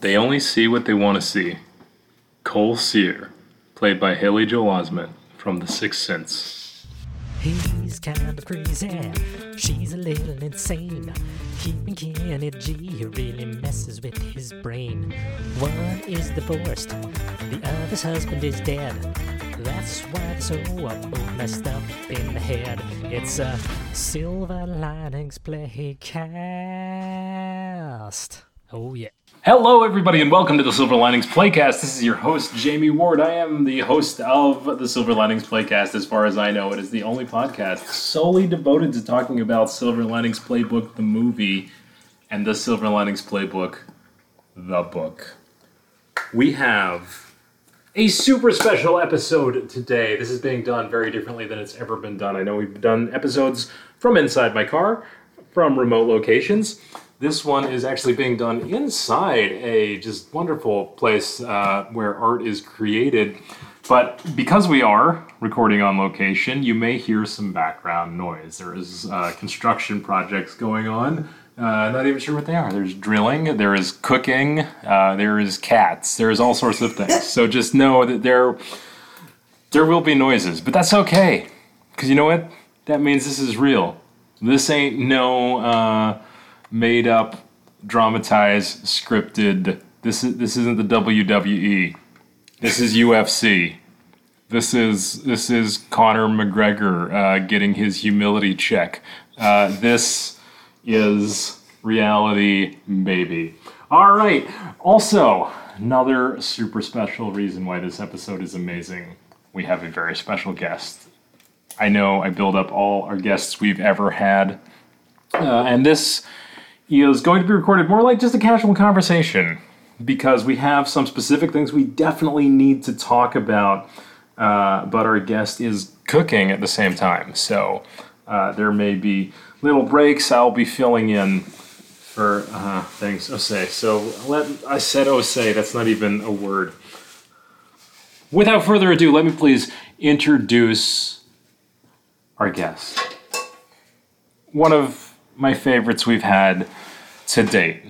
They only see what they want to see. Cole Sear, played by Haley Joel Osment from The Sixth Sense. He's kind of crazy. She's a little insane. Keeping Kenny G really messes with his brain. One is divorced, the other's husband is dead. That's why they're so both messed up in the head. It's a Silver Linings Playcast. Oh, yeah. Hello, everybody, and welcome to the Silver Linings Playcast. This is your host, Jamie Ward. I am the host of the Silver Linings Playcast. As far as I know, it is the only podcast solely devoted to talking about Silver Linings Playbook, the movie, and the Silver Linings Playbook, the book. We have a super special episode today. This is being done very differently than it's ever been done. I know we've done episodes from inside my car, from remote locations. This one is actually being done inside a just wonderful place uh, where art is created. But because we are recording on location, you may hear some background noise. There is uh, construction projects going on. Uh, not even sure what they are. There's drilling, there is cooking, uh, there is cats, there is all sorts of things. so just know that there there will be noises, but that's okay, because you know what? That means this is real. This ain't no uh, made up, dramatized, scripted. This is this isn't the WWE. This is UFC. This is this is Conor McGregor uh, getting his humility check. Uh, this is reality, baby. All right. Also, another super special reason why this episode is amazing. We have a very special guest. I know I build up all our guests we've ever had, uh, and this is going to be recorded more like just a casual conversation because we have some specific things we definitely need to talk about. Uh, but our guest is cooking at the same time, so uh, there may be little breaks. I'll be filling in for uh, things. Osei. So let I said Osei. That's not even a word. Without further ado, let me please introduce our guest. One of my favorites we've had to date.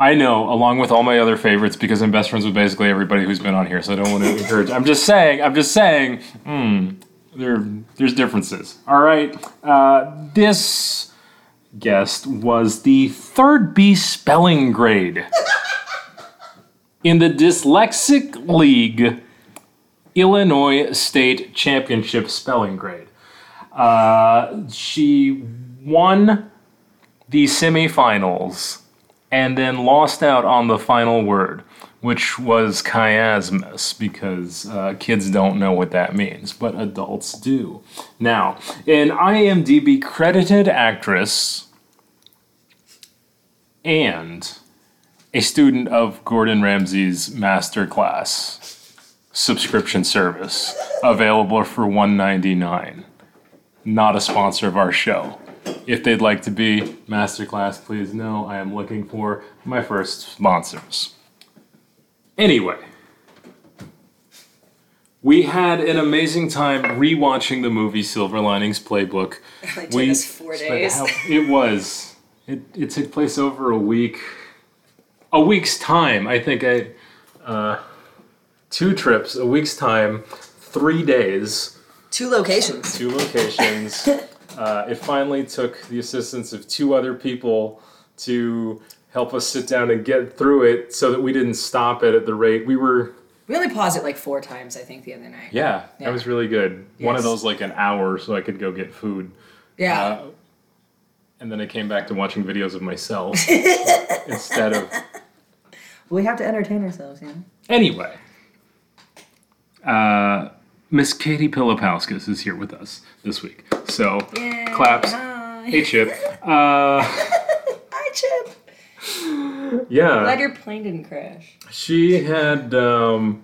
I know, along with all my other favorites, because I'm best friends with basically everybody who's been on here, so I don't want to encourage. I'm just saying, I'm just saying, hmm, there, there's differences. All right. Uh, this guest was the third B spelling grade in the Dyslexic League Illinois State Championship spelling grade. Uh, she won the semifinals and then lost out on the final word, which was chiasmus, because uh, kids don't know what that means, but adults do. Now, an IMDb credited actress and a student of Gordon Ramsay's masterclass subscription service available for 199 not a sponsor of our show if they'd like to be masterclass please know i am looking for my first sponsors anyway we had an amazing time rewatching the movie silver linings playbook It took us four days. how- it was it, it took place over a week a week's time i think i uh, two trips a week's time three days Two locations. two locations. uh, it finally took the assistance of two other people to help us sit down and get through it so that we didn't stop it at the rate we were. We only paused it like four times, I think, the other night. Yeah, Yeah. that was really good. One of those like an hour so I could go get food. Yeah. Uh, and then I came back to watching videos of myself instead of. we have to entertain ourselves, you know? Anyway, uh, Miss Katie Pilipauskas is here with us this week. So, claps. Hi. Hey, Chip. Uh, Hi, Chip. yeah. Glad your plane didn't crash. She had um,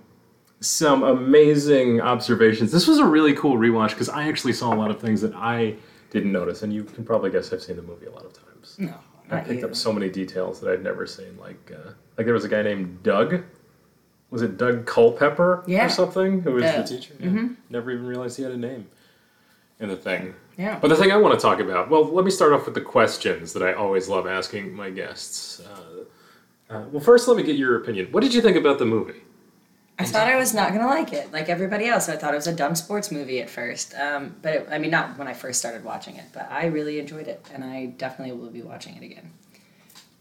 some amazing observations. This was a really cool rewatch because I actually saw a lot of things that I didn't notice, and you can probably guess I've seen the movie a lot of times. No, I picked you. up so many details that I'd never seen. Like, uh, like there was a guy named Doug. Was it Doug Culpepper Yeah. or something? Who was Yeah. the teacher? Yeah. Never even realized he had a name in the thing. Yeah. But the thing I want to talk about, well, let me start off with the questions that I always love asking my guests. Uh, Uh, well, first, let me get your opinion. What did you think about the movie? I thought I was not gonna like it, like everybody else. I thought it was a dumb sports movie at first, um, but it, I mean, not when I first started watching it. But I really enjoyed it, and I definitely will be watching it again.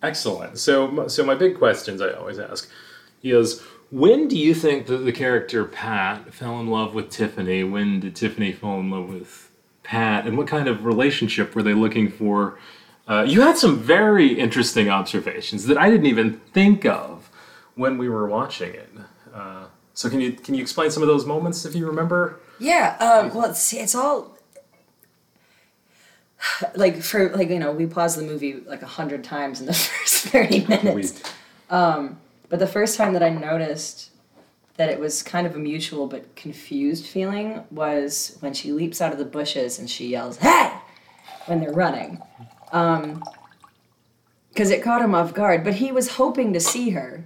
Excellent. So, so my big questions I always ask is when do you think that the character Pat fell in love with Tiffany? When did Tiffany fall in love with Pat? And what kind of relationship were they looking for? Uh, you had some very interesting observations that I didn't even think of when we were watching it. Uh, so can you can you explain some of those moments if you remember? Yeah. Um, well, it's it's all like for like you know we paused the movie like a hundred times in the first thirty minutes. Um, but the first time that I noticed that it was kind of a mutual but confused feeling was when she leaps out of the bushes and she yells "Hey!" when they're running. Um, because it caught him off guard, but he was hoping to see her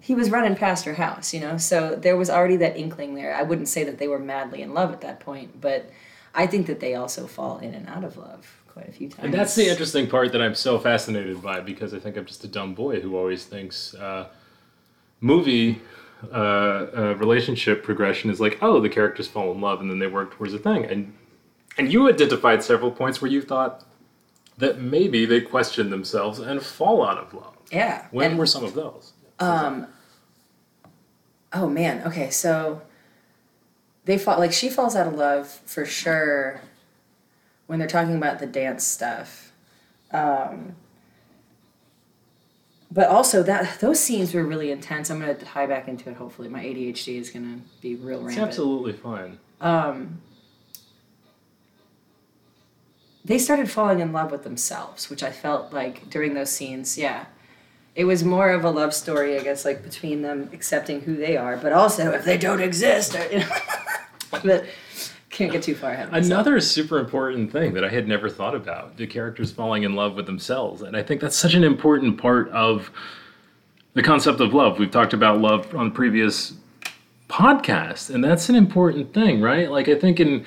he was running past her house, you know, so there was already that inkling there. I wouldn't say that they were madly in love at that point, but I think that they also fall in and out of love quite a few times. And that's the interesting part that I'm so fascinated by because I think I'm just a dumb boy who always thinks uh, movie uh, uh, relationship progression is like, oh, the characters fall in love and then they work towards a thing. And and you identified several points where you thought that maybe they question themselves and fall out of love. Yeah. When and, were some of those? Um. Oh man. Okay. So they fall like she falls out of love for sure when they're talking about the dance stuff. Um, but also that those scenes were really intense. I'm gonna tie back into it. Hopefully, my ADHD is gonna be real It's absolutely fine. Um, they started falling in love with themselves, which I felt like during those scenes. Yeah, it was more of a love story, I guess, like between them accepting who they are, but also if they don't exist. Or, you know, but can't get too far ahead. Another super important thing that I had never thought about the characters falling in love with themselves. And I think that's such an important part of the concept of love. We've talked about love on previous podcasts, and that's an important thing, right? Like, I think in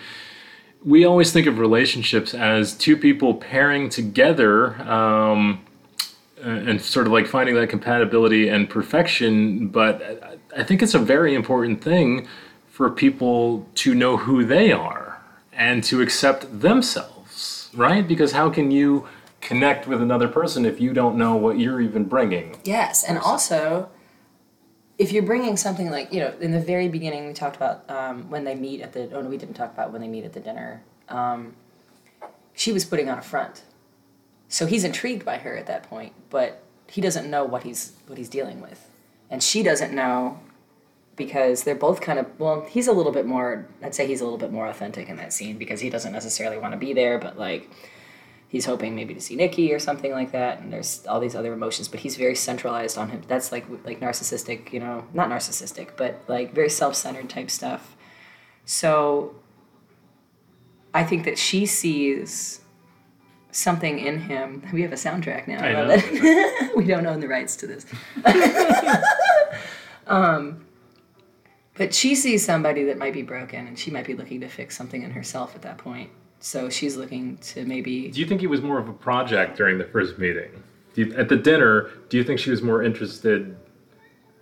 we always think of relationships as two people pairing together um, and sort of like finding that compatibility and perfection. But I think it's a very important thing for people to know who they are and to accept themselves, right? Because how can you connect with another person if you don't know what you're even bringing? Yes, and also, if you're bringing something like you know, in the very beginning, we talked about um, when they meet at the. Oh no, we didn't talk about when they meet at the dinner. Um, she was putting on a front, so he's intrigued by her at that point, but he doesn't know what he's what he's dealing with, and she doesn't know because they're both kind of well he's a little bit more i'd say he's a little bit more authentic in that scene because he doesn't necessarily want to be there but like he's hoping maybe to see Nikki or something like that, and there's all these other emotions, but he's very centralized on him. That's like like narcissistic, you know, not narcissistic, but like very self-centered type stuff. So I think that she sees something in him. We have a soundtrack now. I know. we don't own the rights to this. um, but she sees somebody that might be broken, and she might be looking to fix something in herself at that point. So she's looking to maybe Do you think it was more of a project during the first meeting? Do you, at the dinner, do you think she was more interested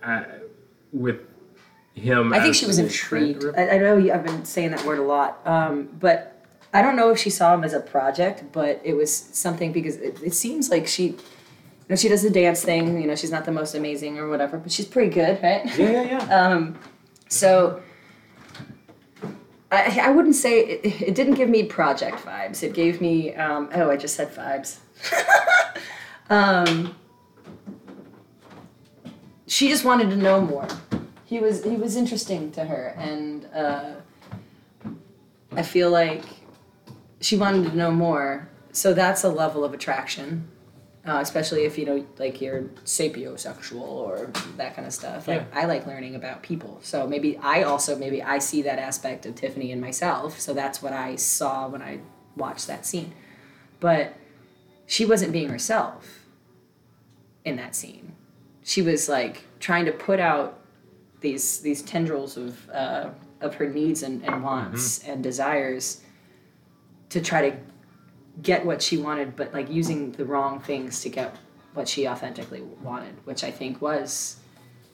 uh, with him? I think as she was intrigued. I, I know you- I've been saying that word a lot, um, but I don't know if she saw him as a project, but it was something because it, it seems like she, you know, she does the dance thing. You know, she's not the most amazing or whatever, but she's pretty good, right? Yeah, yeah, yeah. Um, so I, I wouldn't say it, it didn't give me project vibes. It gave me um, oh, I just said vibes. um, she just wanted to know more. He was he was interesting to her, and uh, I feel like she wanted to know more. So that's a level of attraction, uh, especially if you know like you're sapiosexual or that kind of stuff. Like Yeah. I like learning about people, so maybe I also maybe I see that aspect of Tiffany in myself. So that's what I saw when I watched that scene, but she wasn't being herself in that scene. She was like trying to put out these these tendrils of uh, of her needs and, and wants and desires to try to get what she wanted, but like using the wrong things to get what she authentically wanted, which I think was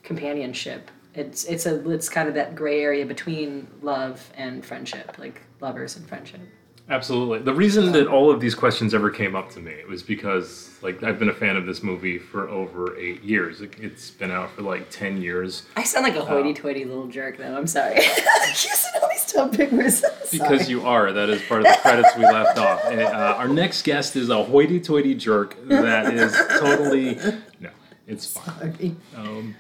companionship. It's it's a it's kind of that gray area between love and friendship, like lovers and friendship. Absolutely. The reason that all of these questions ever came up to me was because, like, I've been a fan of this movie for over eight years. It- It's been out for like ten years. I sound like a hoity-toity little jerk, though. I'm sorry. Using all these dumb big words. Because you are. That is part of the credits we left off. And, uh, our next guest is a hoity-toity jerk that is totally no. It's fine. Um,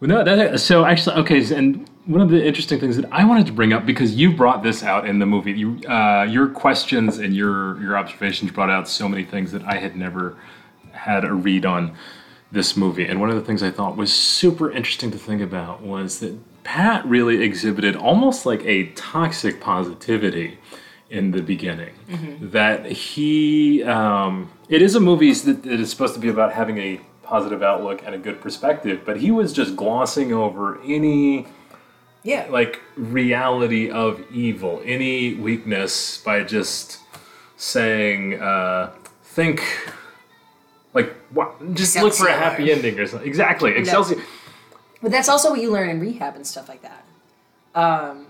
well, no, that, so actually, okay, and one of the interesting things that I wanted to bring up because you brought this out in the movie, you, uh, your questions and your your observations brought out so many things that I had never had a read on this movie. And one of the things I thought was super interesting to think about was that Pat really exhibited almost like a toxic positivity in the beginning. That he, um, it is a movie that, that is supposed to be about having a positive outlook and a good perspective, but he was just glossing over any Yeah. like reality of evil, any weakness by just saying, uh, think, like, what, just look for a happy ending or something. Exactly, Excelsior. But that's also what you learn in rehab and stuff like that. Um,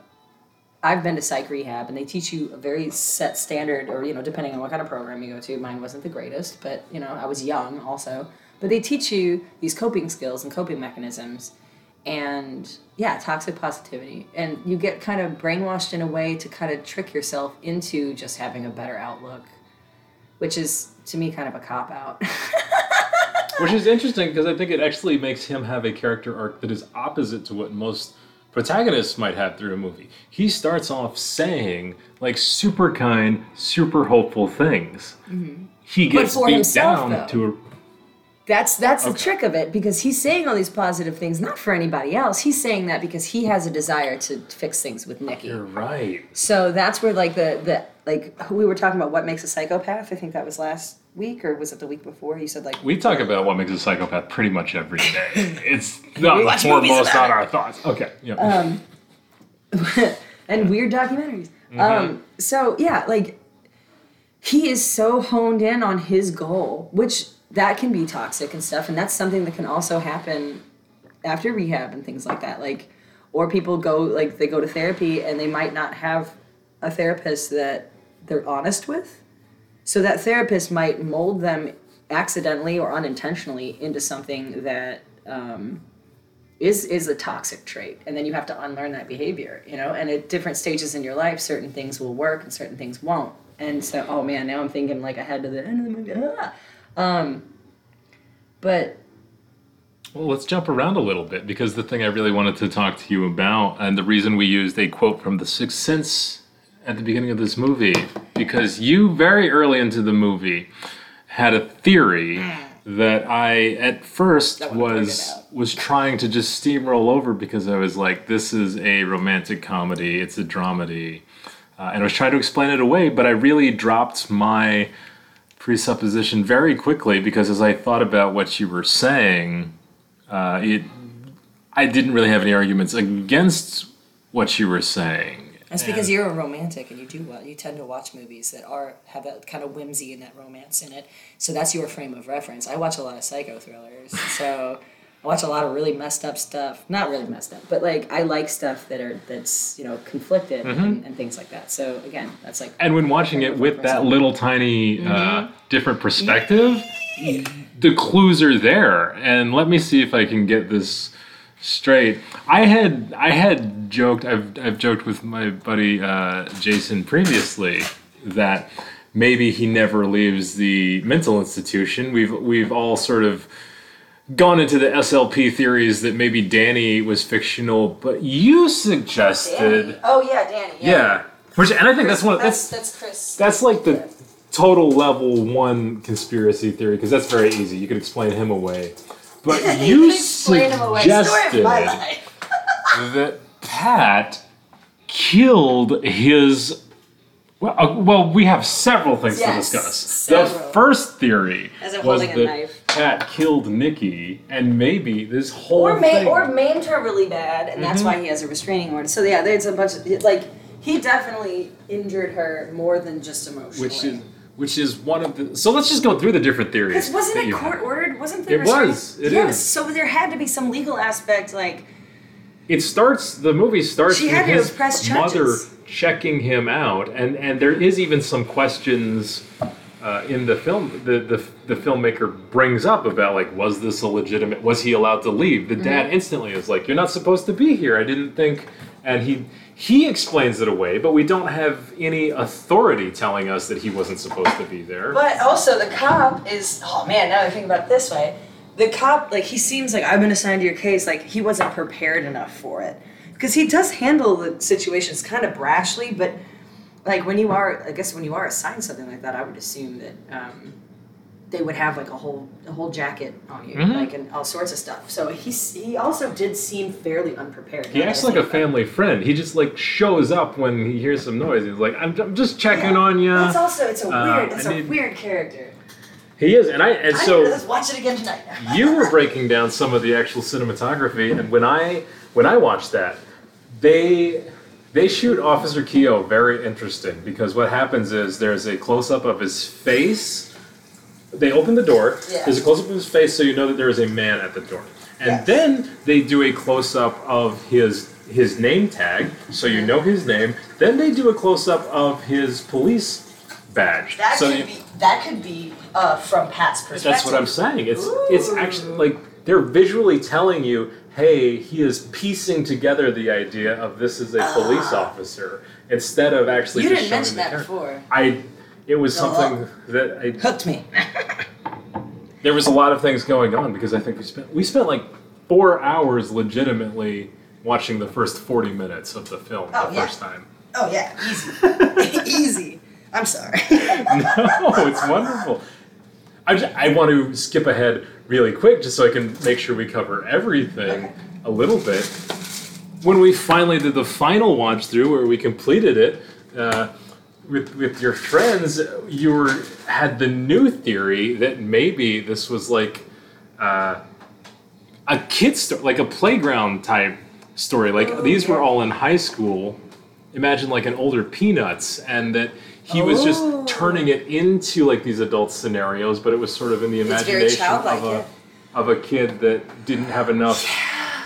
I've been to psych rehab, and they teach you a very set standard, or you know, depending on what kind of program you go to. Mine wasn't the greatest, but you know, I was young also. But they teach you these coping skills and coping mechanisms, and yeah, toxic positivity, and you get kind of brainwashed in a way to kind of trick yourself into just having a better outlook, which is to me kind of a cop out. Which is interesting because I think it actually makes him have a character arc that is opposite to what most protagonists might have through a movie. He starts off saying like super kind, super hopeful things. Mm-hmm. He gets beat himself, down though. to a That's that's the trick of it because he's saying all these positive things not for anybody else. He's saying that because he has a desire to fix things with Nikki. You're right. So that's where like the the like we were talking about what makes a psychopath. I think that was last week or was it the week before? You said like We talk about what makes a psychopath pretty much every day. It's not the foremost on our thoughts. Okay. Yeah. Um, and weird documentaries. Um, so yeah, like he is so honed in on his goal, which that can be toxic and stuff, and that's something that can also happen after rehab and things like that. Like, or people go like they go to therapy and they might not have a therapist that they're honest with, so that therapist might mold them accidentally or unintentionally into something that um, is is a toxic trait and then you have to unlearn that behavior you know and at different stages in your life certain things will work and certain things won't and so oh man now i'm thinking like ahead to the end of the movie ah. Um but Well, let's jump around a little bit because the thing I really wanted to talk to you about, and the reason we used a quote from The Sixth Sense at the beginning of this movie, because you very early into the movie had a theory that I at first Don't wanna bring it was was trying to just steamroll over because I was like, this is a romantic comedy, it's a dramedy, uh, and I was trying to explain it away, but I really dropped my presupposition very quickly because as I thought about what you were saying, uh, it I didn't really have any arguments against what you were saying. that's because you're a romantic and you do well you tend to watch movies that are have that kind of whimsy and that romance in it so that's your frame of reference i watch a lot of psycho thrillers so I watch a lot of really messed up stuff. Not really messed up, but like I like stuff that are that's you know conflicted and, and things like that. So again, that's like And when watching it with that little tiny uh, different perspective, the clues are there. And let me see if I can get this straight. I had I had joked I've I've joked with my buddy uh, Jason previously that maybe he never leaves the mental institution. We've we've all sort of gone into the SLP theories that maybe Danny was fictional, but you suggested Oh yeah, Danny. yeah. Which and I think that's one that's that's Chris. that's like the total level one conspiracy theory because that's very easy. You could explain him away. But you explain him away. Story suggested of my life. that Pat killed his. Well, uh, well, we have several things Yes, to discuss. several. The first theory As was that knife. Pat killed Nikki, and maybe this whole or ma- thing. or maimed her really bad, and Mm-hmm. that's why he has a restraining order. So yeah, there's a bunch of like he definitely injured her more than just emotionally. which is which is one of the. So let's just go through the different theories. Because wasn't that it court have. ordered? Wasn't there? It restraining- was. It yes. is. So there had to be some legal aspect, like It starts. The movie starts She with had his have mother charges. checking him out, and and there is even some questions. Uh, in the film, the, the the filmmaker brings up about like, was this a legitimate? Was he allowed to leave? The Mm-hmm. dad instantly is like, "You're not supposed to be here. I didn't think." And he he explains it away, but we don't have any authority telling us that he wasn't supposed to be there. But also, the cop is. Oh man, now I think about it this way. The cop, like, he seems like I've been assigned to your case. Like, he wasn't prepared enough for it because he does handle the situations kind of brashly. But like when you are, I guess when you are assigned something like that, I would assume that um, they would have like a whole a whole jacket on you, Mhm. like and all sorts of stuff. So he's he also did seem fairly unprepared. He acts like a think about it. family friend. He just like shows up when he hears some noise. He's like, "I'm, I'm just checking on you." It's also it's a Uh, weird it's I a need- weird character. He is, and I and I so let's watch it again tonight. you were breaking down some of the actual cinematography, and when I when I watched that, they they shoot Officer Keogh very interesting because what happens is there's a close up of his face. They open the door. Yeah. There's a close up of his face, so you know that there is a man at the door, and Yes. then they do a close up of his his name tag, so you know his name. Then they do a close up of his police badge. That so could you- be that could be uh, from Pat's perspective. that's what I'm saying. It's it's actually like they're visually telling you, hey, he is piecing together the idea of this is a police officer instead of actually Ah. You didn't mention that before. I it was No, something that I Hooked me. there was a lot of things going on because I think we spent we spent like four hours legitimately watching the first 40 minutes of the film Oh, the yeah. first time. Oh yeah, easy, easy. I'm sorry. no, it's wonderful. I, just, I want to skip ahead really quick just so I can make sure we cover everything a little bit. When we finally did the final watch through, where we completed it uh, with with your friends, you were had the new theory that maybe this was like uh, a kid story, like a playground type story. Like these were all in high school. Imagine like an older Peanuts, and that he was Oh. just turning it into like these adult scenarios, but it was sort of in the imagination of a yeah. of a kid that didn't have enough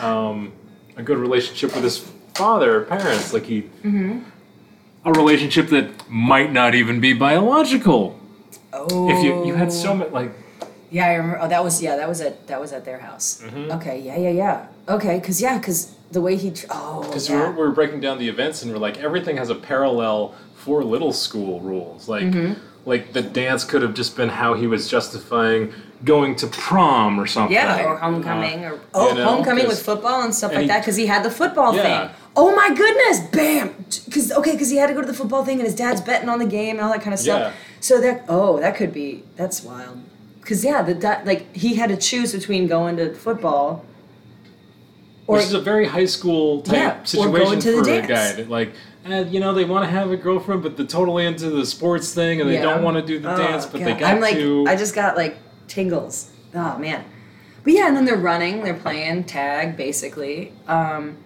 um, a good relationship with his father or parents. Like he, Mm-hmm. a relationship that might not even be biological. oh. If you you had so much like Yeah, I remember. Oh, that was yeah, that was at that was at their house. Mm-hmm. Okay, yeah, yeah, yeah. Okay, cause yeah, cause the way he. Tr- oh, because yeah. we're, we're breaking down the events and we're like everything has a parallel for little school rules like Mm-hmm. like the dance could have just been how he was justifying going to prom or something Yeah, or homecoming, or oh, you know, homecoming with football and stuff and like he- that, because he had the football Yeah. thing. Oh my goodness, bam! Because okay, because he had to go to the football thing, and his dad's betting on the game and all that kind of stuff. Yeah. So that oh, that could be that's wild. Because yeah, the that like he had to choose between going to football. Or which is a very high school type Yeah, situation going to the for a guy that like eh, you know they want to have a girlfriend but they're totally into the sports thing and they Yeah. don't want to do the Oh, dance but they God. got I'm like, to I just got like tingles. Oh man. But yeah, and then they're running, they're playing tag basically. Um,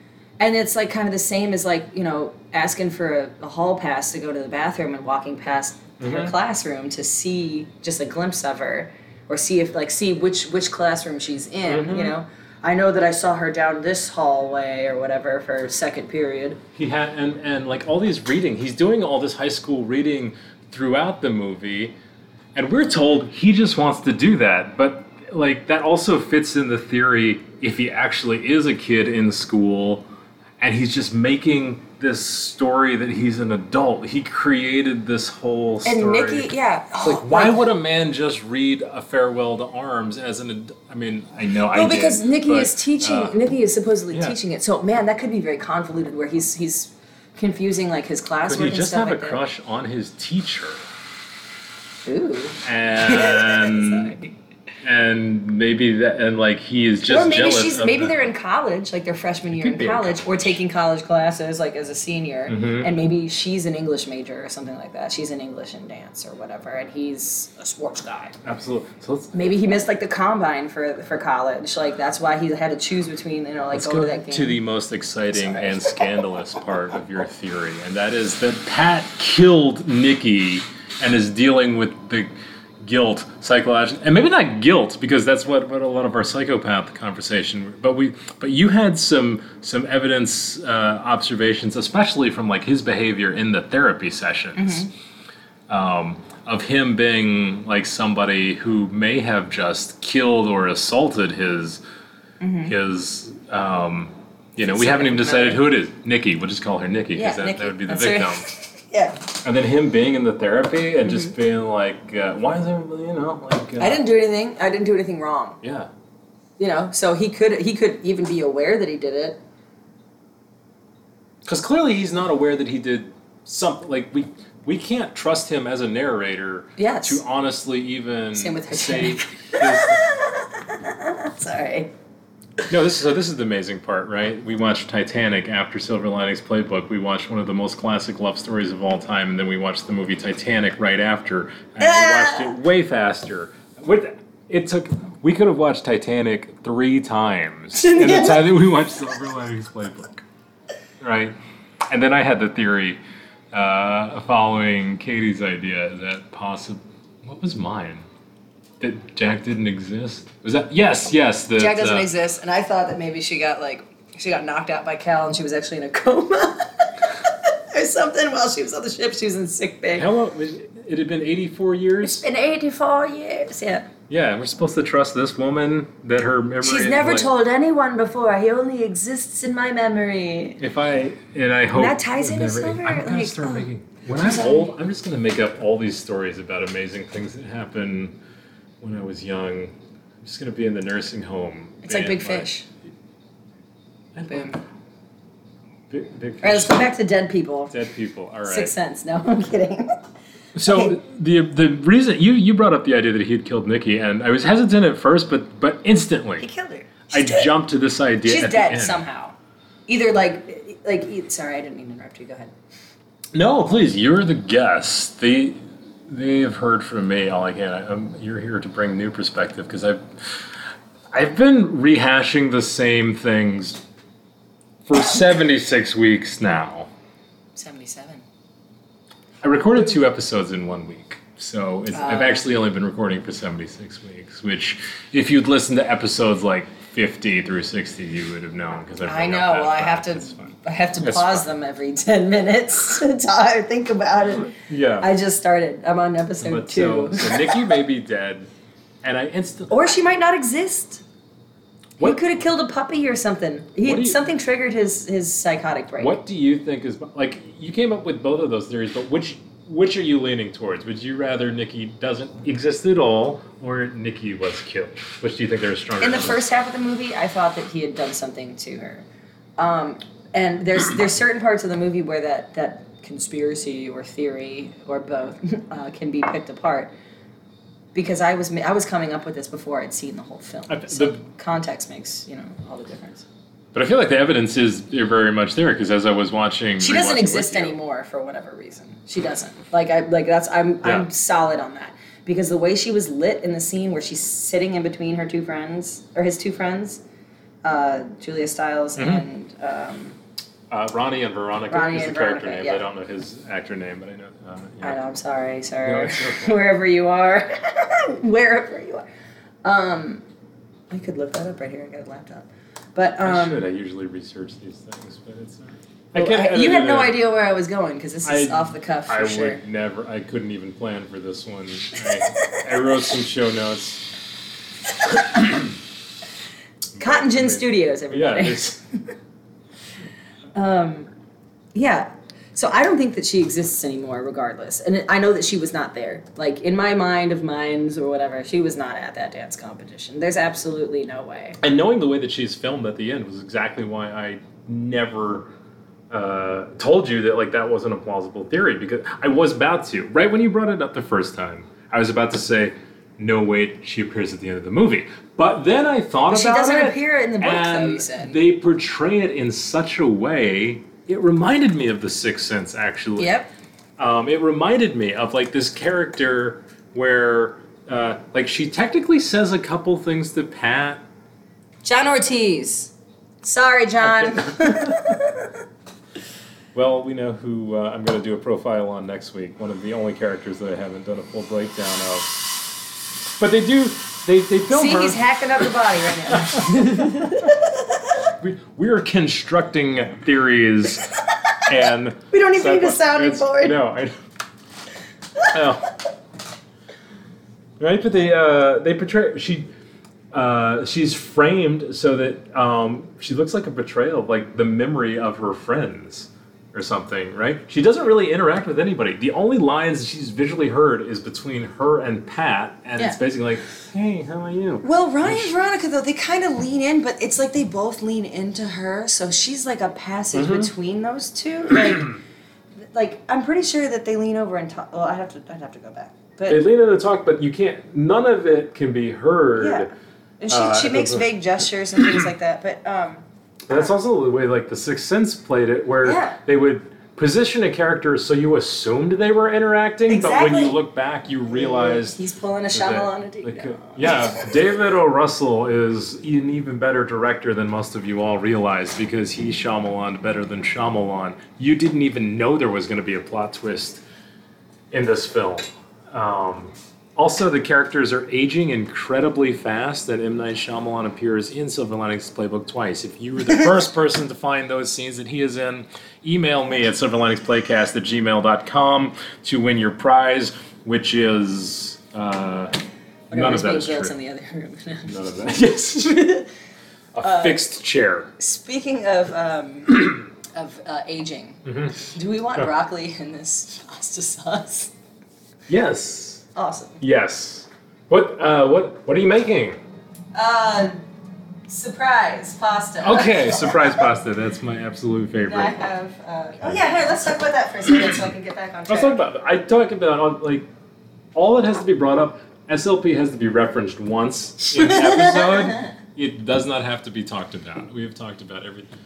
and it's like kind of the same as like, you know, asking for a, a hall pass to go to the bathroom and walking past her Mhm. classroom to see just a glimpse of her or see if like see which which classroom she's in, Mhm. you know. I know that I saw her down this hallway or whatever for second period. he had and and like all these reading he's doing all this high school reading throughout the movie and we're told he just wants to do that but like that also fits in the theory if he actually is a kid in school and he's just making this story that he's an adult he created this whole story. And Nikki, yeah. It's like, why would a man just read a farewell to arms as an? Ad- I mean, I know I Well, did, because Nikki but, is teaching. uh, Nikki is supposedly yeah. teaching it. So man, that could be very convoluted. Where he's he's confusing like his Could classwork he and just stuff have a like crush on his teacher? Ooh. And. and maybe that, and like he is just or maybe she's maybe the- they're in college, like their freshman year in college, or taking college classes, like as a senior, Mhm. and maybe she's an English major or something like that. She's in English and dance or whatever, and he's a sports guy. absolutely. So let's Maybe he missed like the combine for for college, like that's why he had to choose between you know like go, to that game. to the most exciting and scandalous part of your theory, and that is that Pat killed Nikki and is dealing with the guilt psychologically, and maybe not guilt because that's what, what a lot of our psychopath conversation. But we, but you had some some evidence uh, observations, especially from like his behavior in the therapy sessions. Um, of him being like somebody who may have just killed or assaulted his his um, you know we haven't even decided who it is. Nikki we'll just call her nikki Yeah, because that, that would be the That's victim yeah, and then him being in the therapy and just being like uh, why is everybody you know like uh, I didn't do anything. I didn't do anything wrong. yeah You know, so he could he could even be aware that he did it. because clearly he's not aware that he did something like we we can't trust him as a narrator Yes. to honestly even Same with say his, Sorry. No, this is so. This is the amazing part, right? We watched Titanic after Silver Linings Playbook. We watched one of the most classic love stories of all time, and then we watched the movie Titanic right after, and we watched it way faster. What it took, we could have watched Titanic three times in the time that we watched Silver Linings Playbook, right? And then I had the theory, uh, following Katie's idea, that possible. What was mine? That Jack didn't exist. Was that yes, yes? That, Jack doesn't uh, exist, and I thought that maybe she got like she got knocked out by Cal, and she was actually in a coma or something while she was on the ship. She was in sick bay. How long? It had been 84 years. In eighty-four years, yeah. Yeah, we're supposed to trust this woman that her memory. She's never like- told anyone before. He only exists in my memory. If I and I hope that ties into never- Silver, I'm gonna like, start oh. making. When I'm old, I'm just gonna make up all these stories about amazing things that happened when I was young. I'm just gonna be in the nursing home. It's like being Big Fish. And Boom. All Big, big fish. right, let's go back to dead people. Dead people. All right. Sixth Sense. No, I'm kidding. So Okay. the the reason you you brought up the idea that he had killed Nikki, and I was hesitant at first, but but instantly he killed her. I dead. jumped to this idea. She's at the dead end. somehow. Either like, like. e- Sorry, I didn't mean to interrupt you. Go ahead. No, please, you're the guest. They they have heard from me all I can. I, you're here to bring new perspective because I've I've been rehashing the same things for 76 weeks now. Seventy-seven. I recorded two episodes in one week. So it's, I've Uh. actually only been recording for 76 weeks, which if you'd listened to episodes like 50 through 60, you would have known because I know. Well, I have to. I have to That's pause fine. them every ten minutes to talk, think about it. Yeah. I just started. I'm on episode but two. so, so Nikki may be dead, and I instantly. or she might not exist. He What- could have killed a puppy or something. He you- something triggered his his psychotic break. What do you think is like? You came up with both of those theories, but which which are you leaning towards? Would you rather Nikki doesn't exist at all, or Nikki was killed? Which do you think there's stronger? In the first half of the movie, I thought that he had done something to her. Um, and there's there's certain parts of the movie where that that conspiracy or theory or both uh, can be picked apart. Because I was I was coming up with this before I'd seen the whole film. I- So the- context makes you know all the difference. But I feel like the evidence is very much there because as I was watching, She doesn't exist anymore for whatever reason. She doesn't. Like I like that's I'm Yeah. I'm solid on that. Because the way she was lit in the scene where she's sitting in between her two friends or his two friends, uh, Julia Stiles Mhm. and um, Uh, Ronnie and Veronica Ronnie is the and character Veronica, name. I don't know his actor name, but I know. Uh, yeah. I know I'm sorry, No, sir. it's okay. Wherever you are, wherever you are. Um, I could look that up right here. I got a laptop. But I um, should. I usually research these things, but it's. Uh, well, can't I- you had no in. idea where I was going because this is I- off the cuff for I sure. would never. I couldn't even plan for this one. I, I wrote some show notes. Cotton Gin Studios, everybody. it's, Um, yeah. So I don't think that she exists anymore, regardless. And I know that she was not there. Like in my mind of minds or whatever, she was not at that dance competition. There's absolutely no way. and knowing the way that she's filmed at the end was exactly why I never uh, told you that like that wasn't a plausible theory because I was about to right when you brought it up the first time. I was about to say no wait, she appears at the end of the movie. But then I thought She about it she doesn't it. appear in the book, though, you said. They portray it in such a way. It reminded me of The Sixth Sense, actually. Yep. Um, it reminded me of like this character where, uh, like, she technically says a couple things to Pat. John Ortiz. Sorry, John. Well, we know who uh, I'm going to do a profile on next week. One of the only characters that I haven't done a full breakdown of. But they do. They they film See, her. he's hacking up the body right now. we, we are constructing theories, and We don't even need a sounding board. No, I. No. Right, but they uh, they portray she. Uh, she's framed so that um, she looks like a betrayal of like the memory of her friends or something, right? She doesn't really interact with anybody. The only lines she's visually heard is between her and Pat, and it's basically like, "Hey, how are you?" Well, Ryan and Veronica though they kind of lean in, but it's like they both lean into her, so she's like a passage Mm-hmm. between those two. Like, like I'm pretty sure that they lean over and talk. Well, I have to, I'd have to go back, but They lean in to talk, but you can't. None of it can be heard. yeah, and she Uh, she makes vague gestures and things like that. But um, And that's also the way like the Sixth Sense played it, where Yeah. they would position a character so you assumed they were interacting, but when you look back, you realize. He's pulling a Shyamalan ding like, uh, dong. yeah, David O. Russell is an even better director than most of you all realize because he Shyamalan better than Shyamalan. You didn't even know there was going to be a plot twist in this film. Um, also, the characters are aging incredibly fast, That M. Night Shyamalan appears in Silver Linings Playbook twice. If you were the first person to find those scenes that he is in, email me at silverliningsplaycast at gmail.com to win your prize, which is. Uh, none of that is true. in the other room. None of that. Yes. A fixed chair. Speaking of um, of uh, aging, Mm-hmm. do we want Oh. broccoli in this pasta sauce? Yes. Awesome. Yes. What? Uh, what? What are you making? Uh, surprise pasta. Okay, surprise pasta. That's my absolute And I have. Uh, oh yeah, here. Let's talk about that for a second, so I can get back on Let's talk about. I talk about like all that has to be brought up. SLP has to be referenced once in the episode. it does not have to be talked about. We have talked about everything.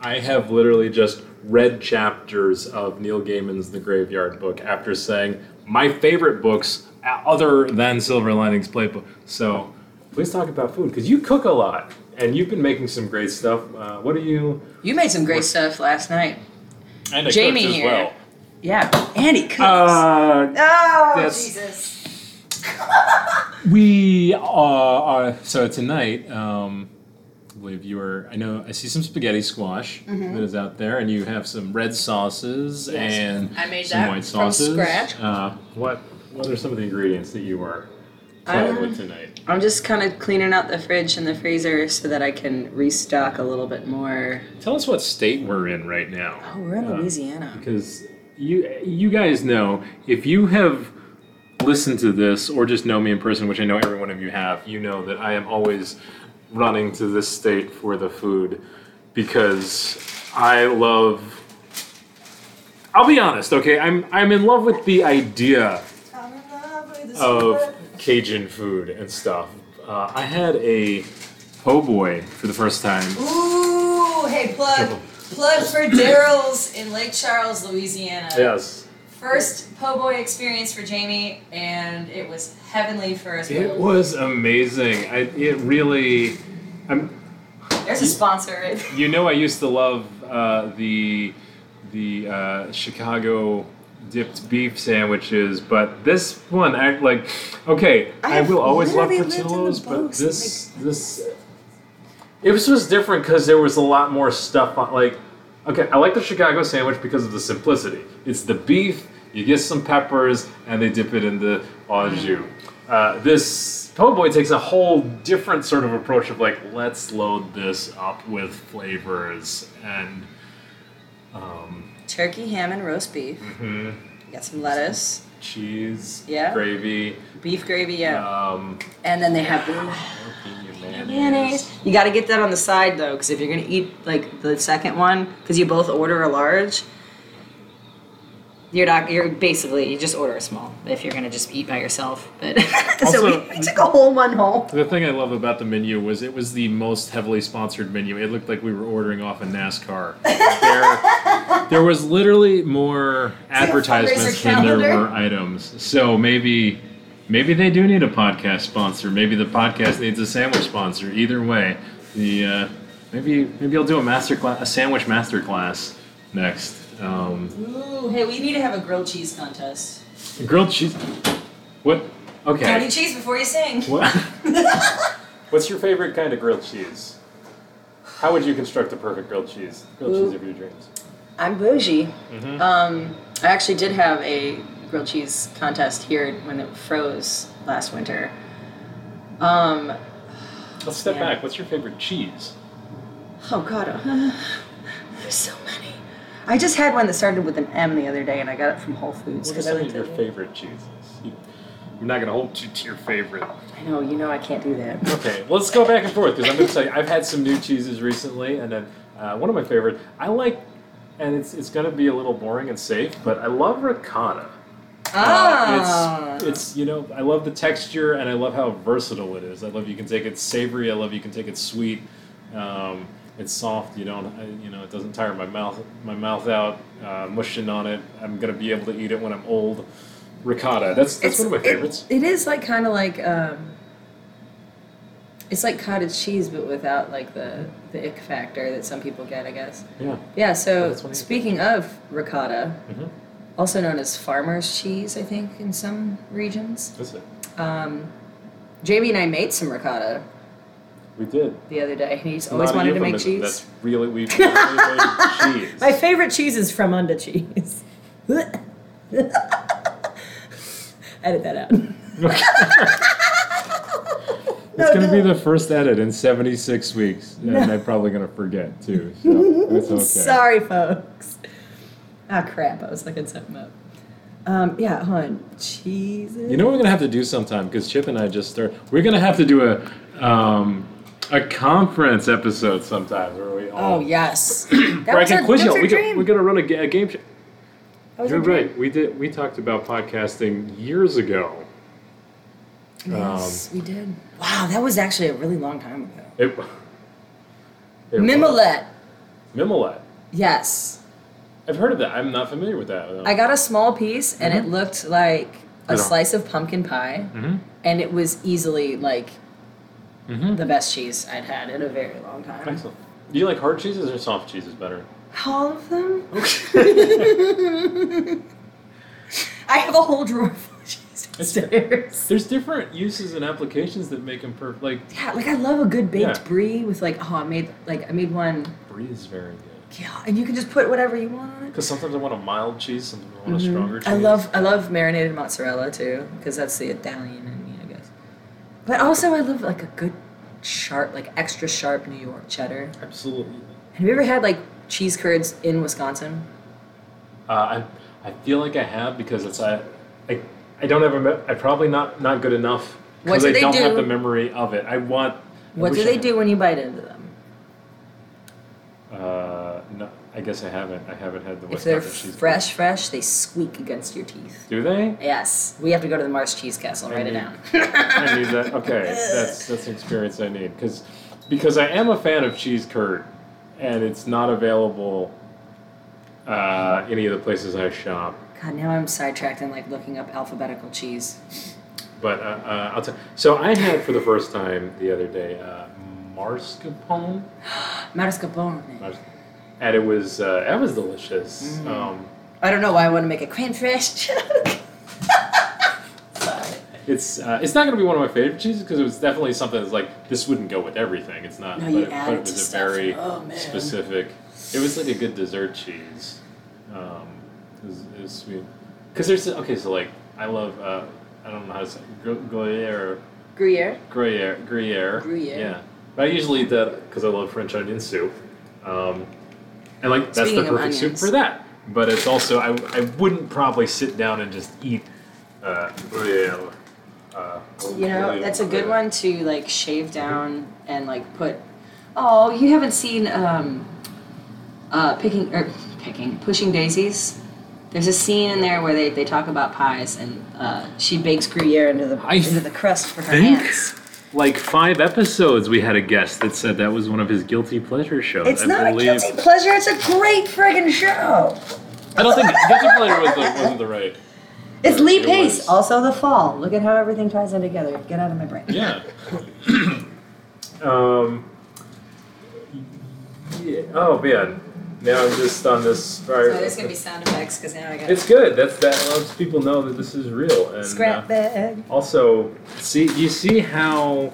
I have literally just read chapters of Neil Gaiman's The Graveyard Book after saying my favorite books other than Silver Linings Playbook. So please talk about food because you cook a lot and you've been making some great stuff. Uh, what are you? You made some great stuff last night. And I Jamie cooked as here. well. Yeah, Andy cooks. Uh, oh that's- Jesus! We uh, are so tonight. Um, I believe you are. I know. I see some spaghetti squash that is out there, and you have some red sauces Yes. and I made some that white from sauces. scratch. Uh, what What are some of the ingredients that you are playing Um, with tonight? I'm just kind of cleaning out the fridge and the freezer so that I can restock a little bit more. Tell us what state we're in right now. Oh, we're in Uh, Louisiana. because you you guys know if you have listened to this or just know me in person, which I know every one of you have, you know that I am always running to this state for the food because I love. I'll be honest, okay? I'm I'm in love with the idea of Cajun food and stuff. Uh, I had a po' boy for the first time. Ooh, hey, plug, plug for Daryl's in Lake Charles, Louisiana. Yes. First po' boy experience for Jamie, and it was heavenly for us. It both. was amazing. I, it really. I'm, There's a sponsor. Right? you know, I used to love uh, the the uh, Chicago dipped beef sandwiches, but this one, I like. Okay, I, I will always love literally lived in the Portillo's, but this this. It was just different because there was a lot more stuff on. Like, okay, I like the Chicago sandwich because of the simplicity. It's the beef. You get some peppers, and they dip it in the au jus. Uh, this po' boy takes a whole different sort of approach of like, let's load this up with flavors and um, Turkey, ham, and roast beef. mhm, You got some lettuce, cheese, Yeah. gravy, beef gravy, yeah. um, and then they have mayonnaise. mayonnaise. You got to get that on the side though, because if you're gonna eat like the second one, because you both order a large, You're not. You're basically you just order a small if you're gonna just eat by yourself. But so we, we took a whole one home. The thing I love about the menu was it was the most heavily sponsored menu. It looked like we were ordering off a NASCAR. There, there was literally more advertisements fundraiser than there were items. So maybe, maybe they do need a podcast sponsor. Maybe the podcast needs a sandwich sponsor. Either way, the uh, maybe maybe I'll do a master class, a sandwich master class next. Um, Ooh, hey, we need to have a grilled cheese contest. grilled cheese. What? Okay. Tiny cheese before you sing. What? What's your favorite kind of grilled cheese? How would you construct a perfect grilled cheese? Grilled cheese of your dreams. I'm bougie. Mm-hmm. Um, I actually did have a grilled cheese contest here when it froze last winter. Um, Let's step Yeah. back. What's your favorite cheese? oh god, uh, there's so many. I just had one that started with an M the other day, and I got it from Whole Foods. What are some of your favorite cheeses? You- I'm not going to hold you to your favorite. I know, you know, I can't do that. Okay, well, let's go back and forth because I'm going to tell you, I've had some new cheeses recently, and then uh, one of my favorite, I like, and it's it's going to be a little boring and safe, but I love ricotta. Ah, Uh, it's it's you know I love the texture and I love how versatile it is. I love you can take it savory. I love you can take it sweet. Um, it's soft. You don't I, you know it doesn't tire my mouth my mouth out. Uh, mushing on it. I'm gonna be able to eat it when I'm old. Ricotta. That's that's one of my it- favorites. it is like kind of like um, it's like cottage cheese, but without like the the ick factor that some people get, I guess. yeah. Yeah. So speaking of ricotta, Mhm. also known as farmer's cheese, I think in some regions. That's it. Um, Jamie and I made some ricotta We did. the other day. He's always wanted to make cheese. That's really we really made cheese. My favorite cheese is from under cheese. Edit that out. It's gonna be the first edit in 76 weeks, and I'm probably gonna forget too. So that's okay. Sorry, folks. Ah, crap. I was looking something up. Um, yeah, hon. cheese. You know what we're gonna have to do sometime because Chip and I just started. We're gonna have to do a um, a conference episode sometimes where we all. Oh, yes. that I was can our, quiz that was our We dream. are gonna run a, ga- a game show. That was You're our dream. right. We did. We talked about podcasting years ago. Yes, we did. Wow, that was actually a really long time ago. It. it was- Mimolette. Mimolette. Yes. I've heard of that. I'm not familiar with that. though. I got a small piece and Mm-hmm. it looked like a slice of pumpkin pie. Mhm. And it was easily like Mhm. the best cheese I'd had in a very long time. Excellent. Do you like hard cheeses or soft cheeses better? All of them? I have a whole drawer full of cheese It's- downstairs. There's different uses and applications that make them perfect. Like Yeah, like I love a good baked Yeah. brie with like oh I made like I made one brie is very good. yeah and you can just put whatever you want on it. Because sometimes I want a mild cheese, sometimes I want a stronger cheese. Mm-hmm. I love I love marinated mozzarella too because that's the Italian in me I guess. But also I love like a good sharp like extra sharp New York cheddar. Absolutely. Have you ever had like cheese curds in Wisconsin? Uh, I I feel like I have because it's I I, I don't have a I probably not not good enough because do I they don't have the memory of it. I want. What wish do they had. do when you bite into them? Uh, I guess I haven't. I haven't had the If they're fresh, fresh, they squeak against your teeth. Do they? Yes, we have to go to the Mars Cheese Castle. I Write it down. I need that. Okay, that's that's an experience I need because because I am a fan of cheese curd, and it's not available uh, any of the places I shop. God, now I'm sidetracked and like looking up alphabetical cheese. But uh, uh, I'll tell. So I had for the first time the other day uh, mascarpone, Mascarpone. Mars- and it was uh, that was delicious. Mm. Um, I don't know why I want to make a crème fraîche joke. It's uh, it's not going to be one of my favorite cheeses because it was definitely something that's like this wouldn't go with everything. It's not. No, but, you it- add but it it was to a stuff. very Oh, man. specific. It was like a good dessert cheese. Um, it, was, it was sweet. Because there's okay, so like I love uh, I don't know how to say it, Gr- Gruyere Gruyere. Gruyere Gruyere. Gruyere. Yeah, but I usually eat that because I love French onion soup. Um, and like that's Speaking the perfect soup for that. But it's also I, I wouldn't probably sit down and just eat uh, Gruyere. Uh, You know, Gruyere. that's a good one to like shave down and like put. Oh, you haven't seen um, uh, picking or picking pushing daisies. There's a scene in there where they, they talk about pies and uh, she bakes Gruyere into the I into the crust for her think- hands. Like five episodes, we had a guest that said that was one of his guilty pleasure shows. It's I not believe. a guilty pleasure. It's a great friggin' show. I don't think guilty pleasure was the, wasn't the right. It's Lee It Pace. was. Also, The Fall. Look at how everything ties in together. Get out of my brain. Yeah. um. Yeah. Oh man. Now I'm just on this. So there's gonna be sound effects because now I got It's good. That's that lets people know that this is real. And scrap uh, bag. also, see, you see how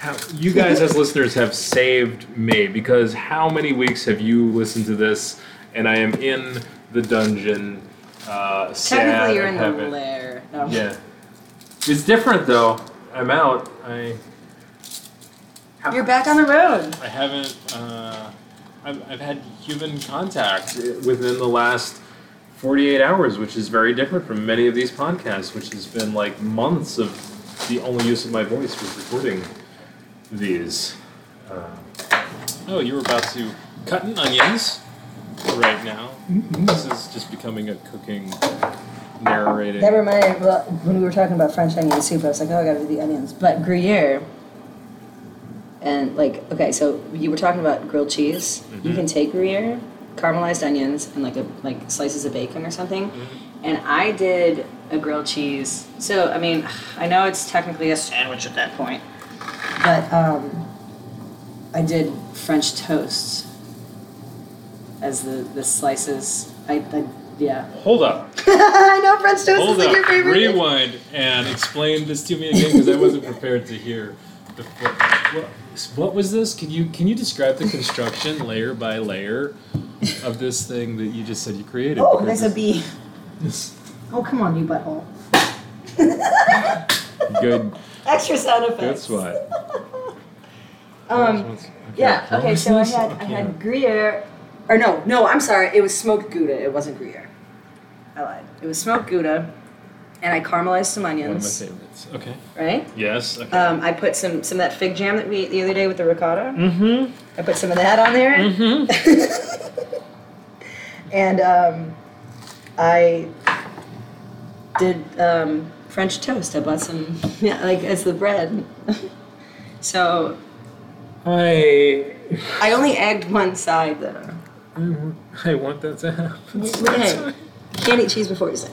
how you guys as listeners have saved me because how many weeks have you listened to this, and I am in the dungeon. Uh, sad Technically, you're and in the lair. No. Yeah, it's different though. I'm out. I. You're back on the road. I haven't. Uh, I've, I've had human contact within the last 48 hours, which is very different from many of these podcasts, which has been like months of the only use of my voice was recording these. Uh, oh, you were about to cutting onions right now. This is just becoming a cooking, narrating. That reminded well, when we were talking about French onion soup. I was like, oh, I gotta do the onions. But Gruyere, and like, okay, so you were talking about grilled cheese. You can take Gruyere, caramelized onions, and like a like slices of bacon or something. And I did a grilled cheese. So I mean, I know it's technically a sandwich at that point, but um, I did French toast as the the slices. I, I yeah. Hold up. I know French toast Hold is like your favorite. Rewind and explain this to me again because I wasn't prepared to hear. The, what, what was this? Can you can you describe the construction layer by layer of this thing that you just said you created? Oh, there's a bee. this- Oh, come on, you butthole. Good. Extra sound effects. That's what. Um, yeah. Okay. So I had I had Gruyere, or no, no. I'm sorry. It was smoked Gouda. It wasn't Gruyere. I lied. It was smoked Gouda, and I caramelized some onions. One of my favorites. Okay. Right. Yes. Okay. Um, I put some some of that fig jam that we ate the other day with the ricotta. mm-hmm. I put some of that on there. Mm-hmm. and um, I did um, French toast. I bought some, yeah, like as the bread. so I I only egged one side though. I want that to happen. Hey, can't eat cheese before you sing.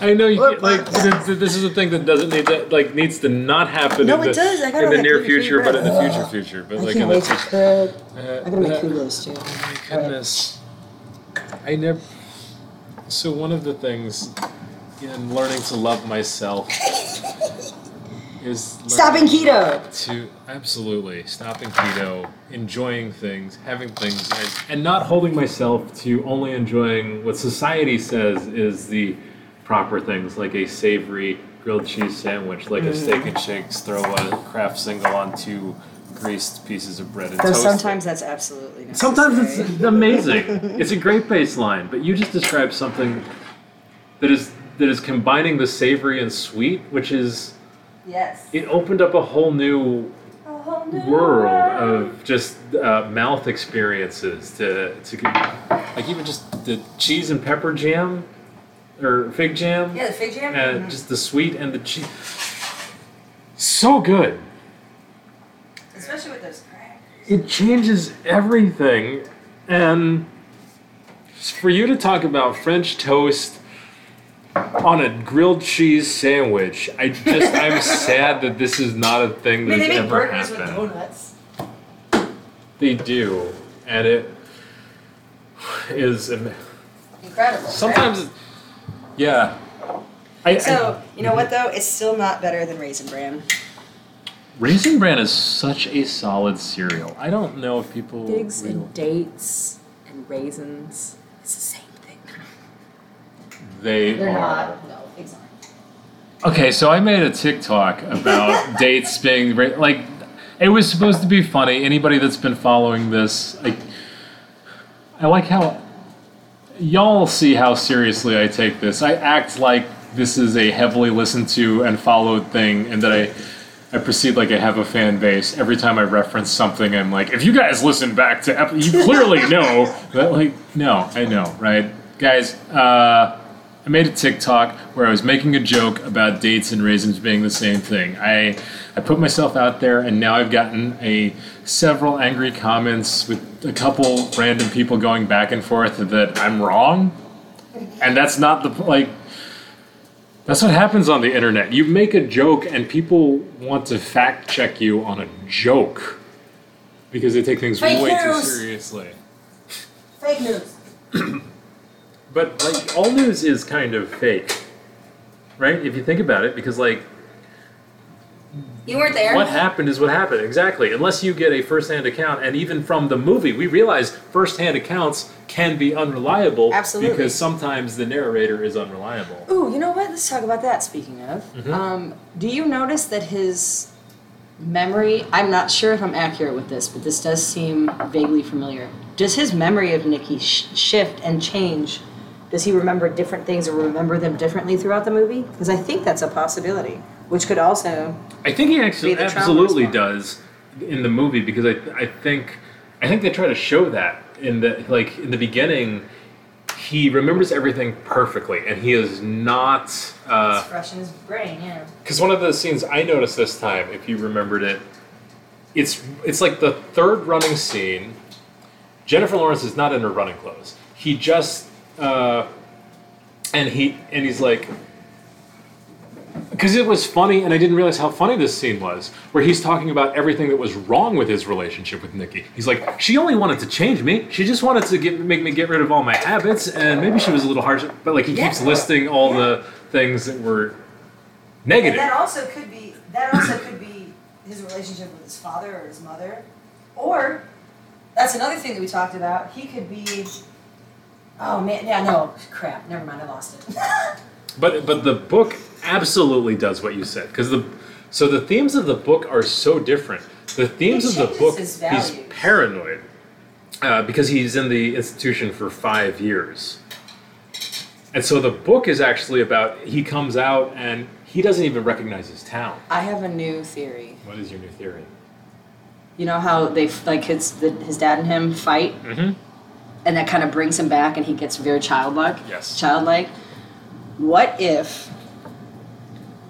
I know you Whoop. like th- th- this is a thing that doesn't need to like needs to not happen No, in the, it does. I got in all the that near future, but in the future future. But I like can't in the wait to future. cook. Uh, I gotta make kudos too. Oh my goodness. I never. So, one of the things in learning to love myself is. Stopping learning keto. To absolutely stopping keto, enjoying things, having things, and, and not holding myself to only enjoying what society says is the proper things, like a savory grilled cheese sandwich, like a steak Mm. and shakes, throw a Kraft single on two greased pieces of bread and Though toast sometimes that's absolutely necessary. Sometimes it's amazing. it's a great baseline, but you just described something that is that is combining the savory and sweet, which is yes. it opened up a whole new world of just uh, mouth experiences to to like even just the cheese and pepper jam or fig jam Yeah, the fig jam. and Mhm. just the sweet and the cheese. So good. Especially with those crackers. it changes everything. And for you to talk about French toast on a grilled cheese sandwich, I just I'm sad that this is not a thing I mean, that's they make ever burgers with happened. donuts. They do, and it is am- Incredible. right? Sometimes. Yeah. I, So you know what though? It's still not better than Raisin Bran. Raisin Bran is such a solid cereal. I don't know if people. Figs real- and dates and raisins. It's the same thing. they They're are. not. No, figs aren't. Okay, so I made a TikTok about dates being ra- like it was supposed to be funny. Anybody that's been following this, like I like how y'all see how seriously I take this. I act like this is a heavily listened to and followed thing, and that I I proceed like I have a fan base. Every time I reference something, I'm like, if you guys listen back to, ep- you clearly know that. Like, no, I know, right? guys, uh, I made a TikTok where I was making a joke about dates and raisins being the same thing. I I put myself out there, and now I've gotten a several angry comments with a couple random people going back and forth that I'm wrong, and that's not the like. That's what happens on the internet. You make a joke, and people want to fact check you on a joke because they take things Fake way too news. seriously. Fake news. But like all news is kind of fake, right? If you think about it, because like You weren't there. what happened is what happened exactly. Unless you get a first-hand account, and even from the movie, we realize first-hand accounts can be unreliable. Absolutely. Because sometimes the narrator is unreliable. Ooh, you know what? Let's talk about that. Speaking of, Mm-hmm. um, do you notice that his memory? I'm not sure if I'm accurate with this, but this does seem vaguely familiar. Does his memory of Nikki sh- shift and change? Does he remember different things or remember them differently throughout the movie? Because I think that's a possibility, which could also. I think he actually absolutely does in the movie because I I think I think they try to show that in the like in the beginning. He remembers everything perfectly, and he is not. Uh, fresh in his brain, yeah. Because one of the scenes I noticed this time, if you remembered it, it's it's like the third running scene. Jennifer Lawrence is not in her running clothes. He just uh, and he and he's like because it was funny and I didn't realize how funny this scene was where he's talking about everything that was wrong with his relationship with Nikki. He's like, she only wanted to change me. She just wanted to get make me get rid of all my habits and maybe she was a little harsh, but like he keeps listing all the things that were negative. And that also could be that also could be his relationship with his father or his mother, or that's another thing that we talked about. He could be. Oh man, yeah, no, crap. Never mind, I lost it. But but the book absolutely does what you said because the so the themes of the book are so different. The themes He of the book, his he's paranoid uh, because he's in the institution for five years, and so the book is actually about he comes out and he doesn't even recognize his town. I have a new theory. What is your new theory? You know how they f- like his the, his dad and him fight, Mhm. And that kind of brings him back, and he gets very childlike. Yes. Childlike. What if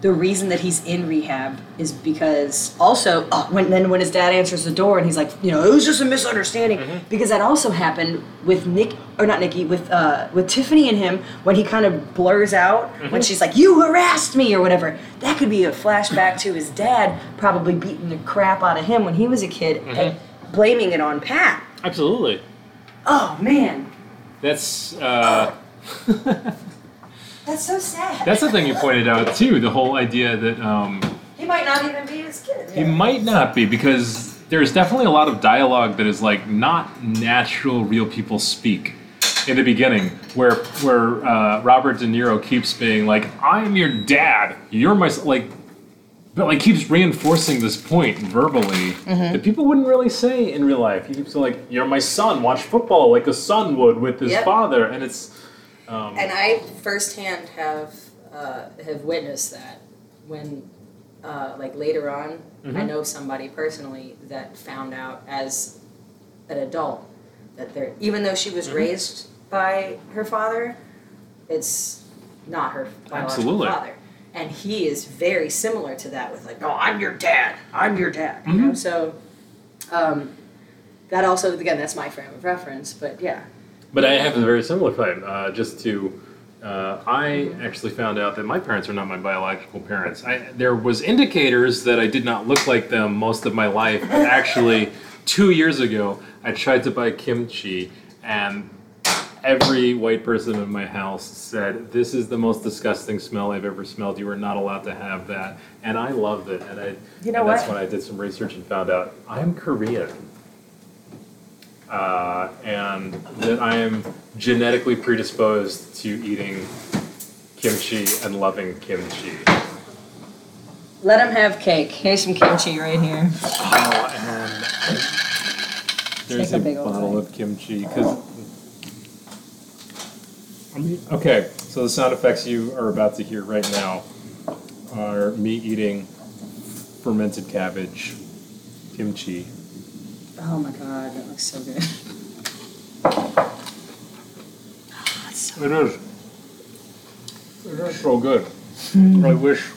the reason that he's in rehab is because also oh, when then when his dad answers the door and he's like, you know, it was just a misunderstanding mm-hmm. because that also happened with Nick or not Nikki with uh with Tiffany and him when he kind of blurs out mm-hmm. when she's like, you harassed me or whatever. That could be a flashback to his dad probably beating the crap out of him when he was a kid mm-hmm. and blaming it on Pat. Absolutely. Oh man. That's uh, that's so sad. that's the thing you pointed out too. The whole idea that. Um, he might not even be his kid. He might not be because there's definitely a lot of dialogue that is like not natural real people speak in the beginning where where uh, Robert De Niro keeps being like I'm your dad you're my s-" like but like keeps reinforcing this point verbally that people wouldn't really say in real life he keeps saying like you're my son watch football like a son would with his Yep. father and it's um, And I firsthand have uh, have witnessed that when, uh, like later on, I know somebody personally that found out as an adult that they're even though she was raised by her father, it's not her biological Absolutely. father. And he is very similar to that with like, oh, I'm your dad, I'm your dad. You know, so um, that also again that's my frame of reference, but yeah. But I have a very similar claim. Uh, just to, uh, I actually found out that my parents are not my biological parents. I, there was indicators that I did not look like them most of my life. But actually, two years ago, I tried to buy kimchi, and every white person in my house said, "This is the most disgusting smell I've ever smelled. You are not allowed to have that." And I loved it. And I, You know and that's when I did some research and found out I'm Korean uh, and that I am genetically predisposed to eating kimchi and loving kimchi. Let him have cake. Here's some kimchi right here. Oh, and there's Take a a, big bottle of kimchi because. Okay, so the sound effects you are about to hear right now are me eating fermented cabbage, kimchi. Oh my god, that looks so good. Oh, so It is. It is so good. I hmm. wish.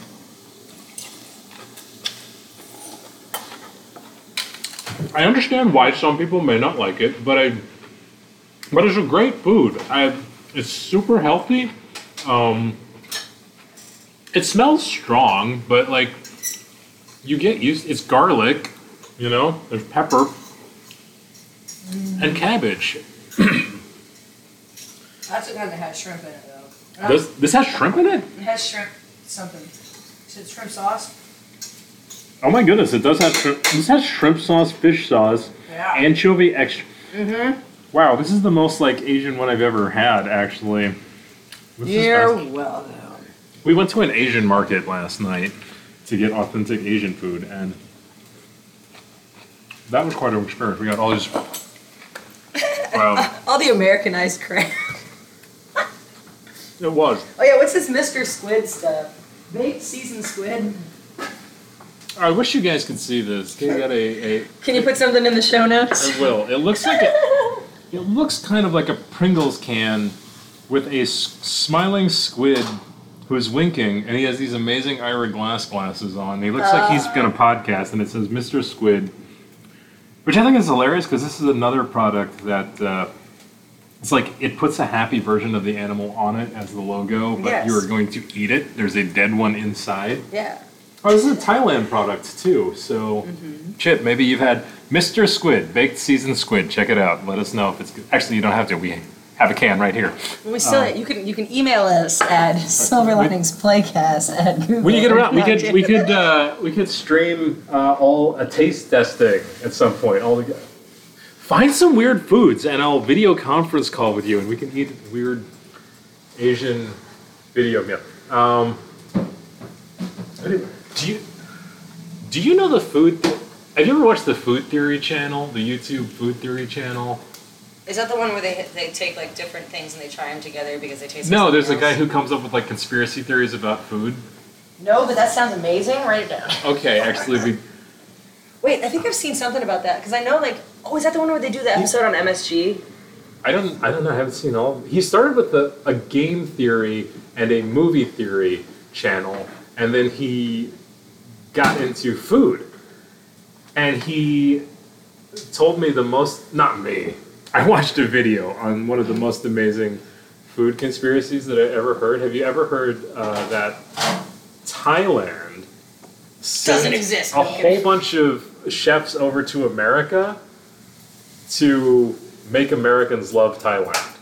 I understand why some people may not like it, but I. But it's a great food. I. It's super healthy. Um. It smells strong, but like. You get used. It's garlic, you know. There's pepper. And cabbage. That's the kind that has shrimp in it, though. This this has shrimp in it. It has shrimp something. Is it shrimp sauce? Oh my goodness, it does have shrimp. This has shrimp sauce, fish sauce, Yeah. anchovy extra. Mm-hmm. Wow, this is the most like Asian one I've ever had, actually. This is You're welcome. We went to an Asian market last night to get authentic Asian food, and that was quite an experience. We got all these. Wow, All the Americanized crap. it was. Oh yeah, what's this Mr. Squid stuff? Baked seasoned squid. I wish you guys could see this. Can you get a, a Can you put something in the show notes? I will. It looks like it. It looks kind of like a Pringles can with a s- smiling squid who's winking, and he has these amazing Ira Glass glasses on. He looks like he's gonna podcast, and it says Mr. Squid, which I think is hilarious because this is another product that. Uh, it's like it puts a happy version of the animal on it as the logo, but Yes. you are going to eat it. There's a dead one inside. Yeah. Oh, this is a Thailand product too. So, Chip, maybe you've had Mr. Squid, baked seasoned squid. Check it out. Let us know if it's good. Actually, you don't have to. We have a can right here. We still you can you can email us at silverliningsplaycast at Google. When you get around, we could we could uh, we could stream uh, all a taste testing at some point. All together. Find some weird foods, and I'll video conference call with you, and we can eat weird Asian video meal. Um, do you do you know the food? Have you ever watched the Food Theory channel, the YouTube Food Theory channel? Is that the one where they they take like different things and they try them together because they taste? No, like there's a guy who comes up with like conspiracy theories about food. No, but that sounds amazing. Write it down. Okay, actually, we Wait, I think I've seen something about that because I know like oh is that the one where they do the episode on MSG? I don't. I don't know. I haven't seen all. He started with a, a game theory and a movie theory channel, and then he got into food. And he told me the most. Not me. I watched a video on one of the most amazing food conspiracies that I ever heard. Have you ever heard uh, that Thailand sent Doesn't exist. a whole bunch of chefs over to America to make Americans love Thailand.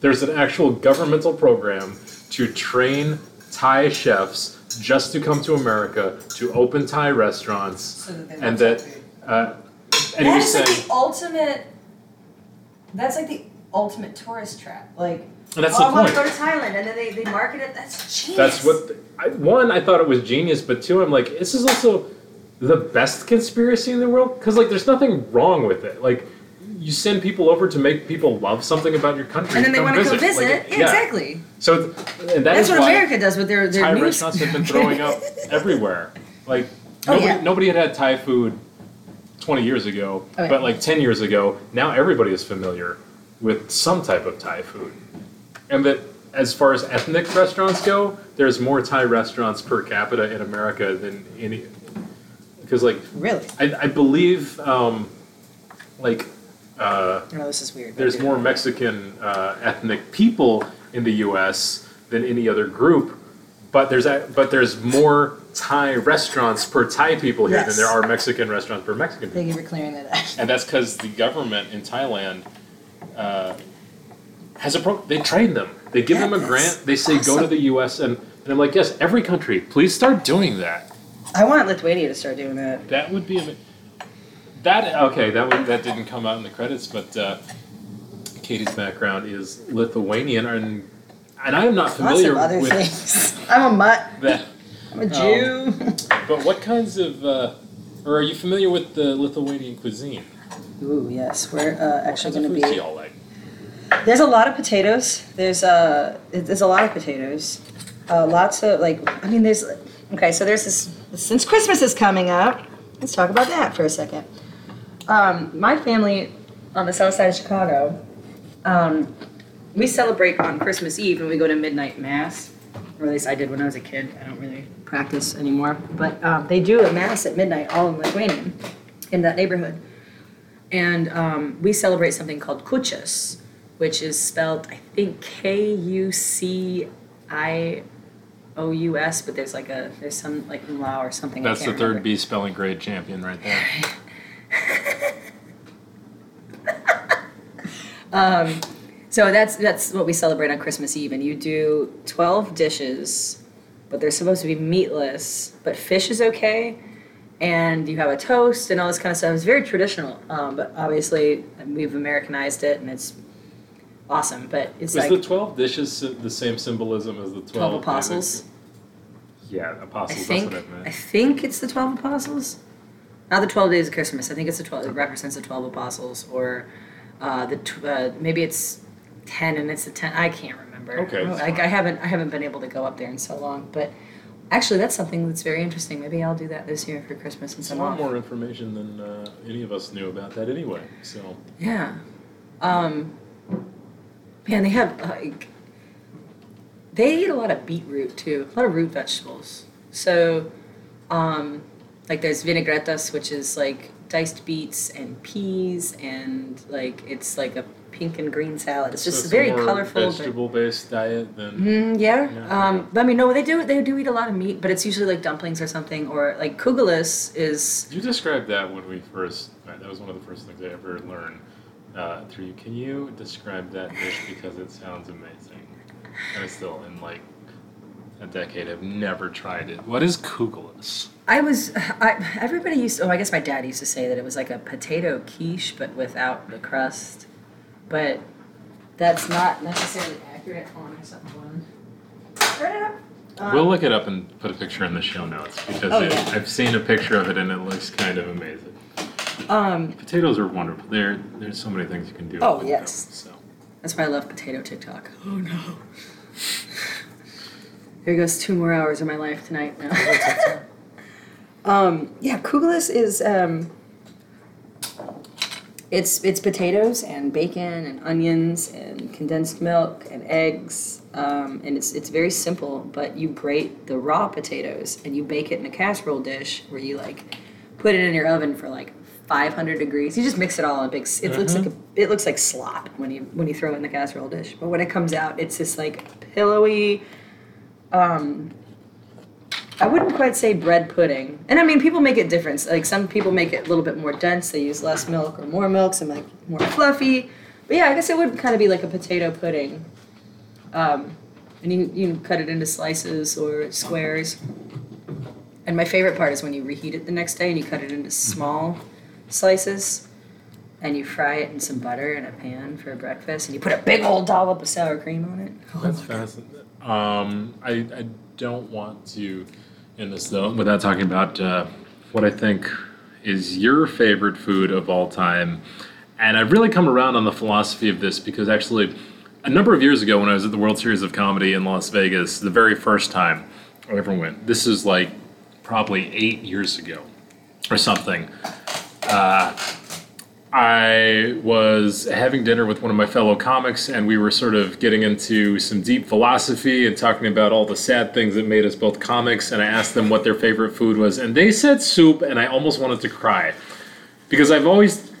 There's an actual governmental program to train Thai chefs just to come to America to open Thai restaurants, So that and that. Uh, and he That was like saying, the ultimate. That's like the ultimate tourist trap. Like, and that's oh, the I want to go to Thailand, and then they, they market it. That's genius. That's what. the- I, one, I thought it was genius, but two, I'm like, this is also the best conspiracy in the world because like, there's nothing wrong with it. Like, you send people over to make people love something about your country, And then they want to go visit. visit. Like, yeah, exactly. So, and that That's is what America does with their their Thai news. restaurants have been throwing up everywhere. Like Oh, nobody, yeah. nobody had had Thai food twenty years ago, Oh, yeah. but like ten years ago, now everybody is familiar with some type of Thai food, and that as far as ethnic restaurants go, there's more Thai restaurants per capita in America than any. Because like Really? I, I believe um, like. Uh, No, this is weird. there's more Mexican uh, ethnic people in the U.S. than any other group, but there's a, but there's more Thai restaurants per Thai people here than there are Mexican restaurants per Mexican people, Thank you for clearing that up. and that's because the government in Thailand uh, has a pro. They train them. They give them a grant. They say go to the U.S. and and I'm like yes, every country, please start doing that. I want Lithuania to start doing that. That would be a that okay. That would, that didn't come out in the credits, but uh, Katie's background is Lithuanian, and and I am not Lots familiar of other with things. I'm a mutt. that. I'm a Jew. But what kinds of, uh, or are you familiar with the Lithuanian cuisine? Ooh, yes. We're uh, actually What going to foods do be. y'all like? There's a lot of potatoes. There's uh, there's a lot of potatoes. Uh, lots of like. I mean, there's. Okay, so there's this. Since Christmas is coming up, let's talk about that for a second. Um, my family on the south side of Chicago. Um, we celebrate on Christmas Eve and we go to midnight mass, or at least I did when I was a kid. I don't really practice anymore, but um, they do a mass at midnight all in Lithuanian, in that neighborhood, and um, we celebrate something called Kuchas, which is spelled I think K U C I O U S, but there's like a there's some like umlaut or something. That's the third remember. B spelling grade champion right there. Um, so that's that's what we celebrate on Christmas Eve, and you do twelve dishes, but they're supposed to be meatless, but fish is okay, and you have a toast and all this kind of stuff. It's very traditional, um, but obviously we've Americanized it, and it's awesome. But it's Is like the 12 dishes the same symbolism as the 12, twelve apostles. Yeah, apostles. I think I I think it's the twelve apostles. Not the twelve days of Christmas. I think it's the twelve. It represents the twelve apostles, or uh, the tw- uh, maybe it's ten and it's the ten. I can't remember. Okay, I. I haven't I haven't been able to go up there in so long, but actually that's something that's very interesting. Maybe I'll do that this year for Christmas It's since a I'm lot off. more information than uh, any of us knew about that anyway. So Yeah. Um, man, they have like they eat a lot of beetroot too, a lot of root vegetables. So, um, like there's vinaigretas, which is like diced beets and peas, and like it's like a pink and green salad. It's just So very colorful. Vegetable-based diet than Mm, yeah. Yeah. Um, I mean, no, they do they do eat a lot of meat, but it's usually like dumplings or something, or like kugelis is You described that when we first. uh, That was one of the first things I ever learned uh, through you. Can you describe that dish because it sounds amazing? And I still, in like a decade, have never tried it. What is kugelis? I was, I, everybody used to, oh, I guess my dad used to say that it was like a potato quiche, but without the crust. But that's not necessarily accurate. On, I saw one. Um, we'll look it up and put a picture in the show notes because Oh, it, yeah. I've seen a picture of it and it looks kind of amazing. Um, Potatoes are wonderful. There, there's so many things you can do. Oh, with yes. them, so. that's why I love potato TikTok. Oh no. Here goes two more hours of my life tonight now. um, yeah, kugelis is um, it's it's potatoes and bacon and onions and condensed milk and eggs, um, and it's it's very simple. But you grate the raw potatoes and you bake it in a casserole dish where you like put it in your oven for like 500 degrees. You just mix it all in a big. It looks like a, it looks like slop when you when you throw it in the casserole dish. But when it comes out, it's this like pillowy. Um, I wouldn't quite say bread pudding. And I mean, people make it different. Like some people make it a little bit more dense. They use less milk or more milk. Some like more fluffy. But yeah, I guess it would kind of be like a potato pudding. Um, and you you can cut it into slices or squares. And my favorite part is when you reheat it the next day and you cut it into small slices. And you fry it in some butter in a pan for breakfast, and you put a big old dollop of sour cream on it. Oh That's fascinating. Um, I, I don't want to end this though without talking about uh, what I think is your favorite food of all time. And I've really come around on the philosophy of this because actually, a number of years ago when I was at the World Series of Comedy in Las Vegas, the very first time I ever went, this is like probably eight years ago or something. Uh, I was having dinner with one of my fellow comics, and we were sort of getting into some deep philosophy and talking about all the sad things that made us both comics. And I asked them what their favorite food was, and they said soup, and I almost wanted to cry because I've always,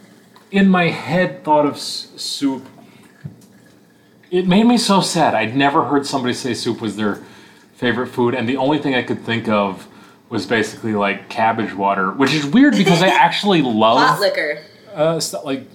in my head, thought of s- soup. It made me so sad. I'd never heard somebody say soup was their favorite food, and the only thing I could think of was basically like cabbage water, which is weird because I actually love Hot liquor. Uh, stuff like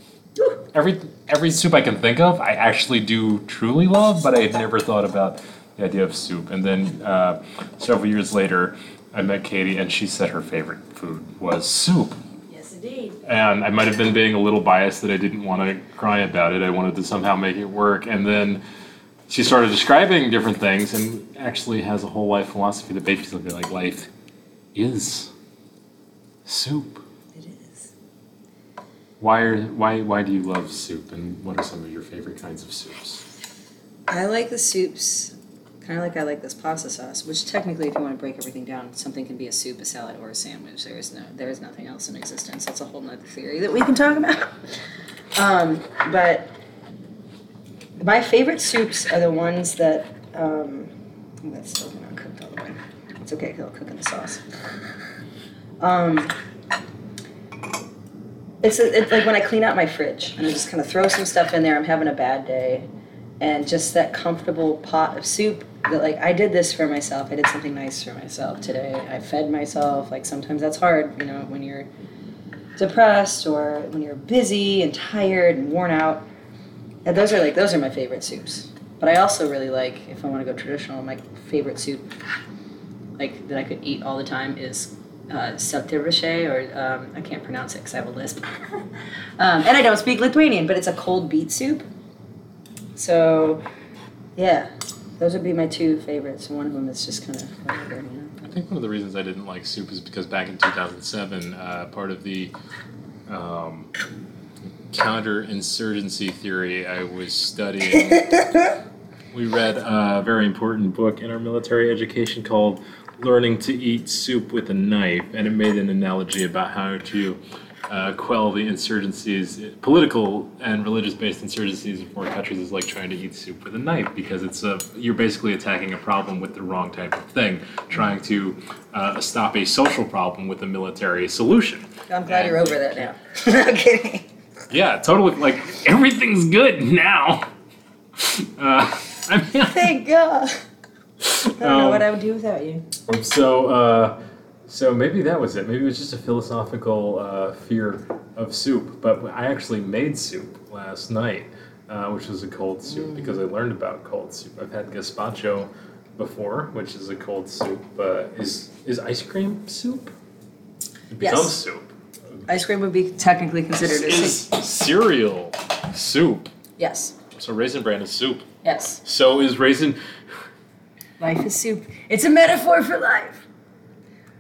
every every soup I can think of, I actually do truly love, but I had never thought about the idea of soup. And then uh, several years later, I met Katie, and she said her favorite food was soup. Yes, indeed. And I might have been being a little biased that I didn't want to cry about it. I wanted to somehow make it work. And then she started describing different things, and actually has a whole life philosophy that basically like life is soup. It is. Why are why why do you love soup, and what are some of your favorite kinds of soups? I like the soups, kind of like I like this pasta sauce. Which technically, if you want to break everything down, something can be a soup, a salad, or a sandwich. There is no, there is nothing else in existence. That's a whole nother theory that we can talk about. Um, but my favorite soups are the ones that um, that's still not cooked all the way. It's okay, it'll cook in the sauce. Um, it's, it's like when I clean out my fridge and I just kind of throw some stuff in there. I'm having a bad day, and just that comfortable pot of soup. That like I did this for myself. I did something nice for myself today. I fed myself. Like sometimes that's hard, you know, when you're depressed or when you're busy and tired and worn out. And those are like those are my favorite soups. But I also really like if I want to go traditional, my favorite soup like that I could eat all the time is uh, or um, I can't pronounce it because I have a lisp. um, and I don't speak Lithuanian, but it's a cold beet soup. So, yeah, those would be my two favorites. One of them is just kind of whatever, you know. I think one of the reasons I didn't like soup is because back in 2007, uh, part of the um, counterinsurgency theory I was studying, we read a very important book in our military education called Learning to Eat Soup with a Knife, and it made an analogy about how to uh, quell the insurgencies, political and religious-based insurgencies in foreign countries is like trying to eat soup with a knife because it's a you're basically attacking a problem with the wrong type of thing, trying to uh, stop a social problem with a military solution. I'm glad you're over that now. I'm kidding. Yeah, totally. Like everything's good now. Uh, I mean, Thank God. I don't know Um, what I would do without you. So, uh, so maybe that was it. Maybe it was just a philosophical uh, fear of soup. But I actually made soup last night, uh, which was a cold soup because I learned about cold soup. I've had gazpacho before, which is a cold soup. Uh, is is ice cream soup? It Yes. becomes soup. Ice cream would be technically considered a Is soup. cereal soup? Yes. So raisin bran is soup. Yes. So is raisin. Life is soup. It's a metaphor for life.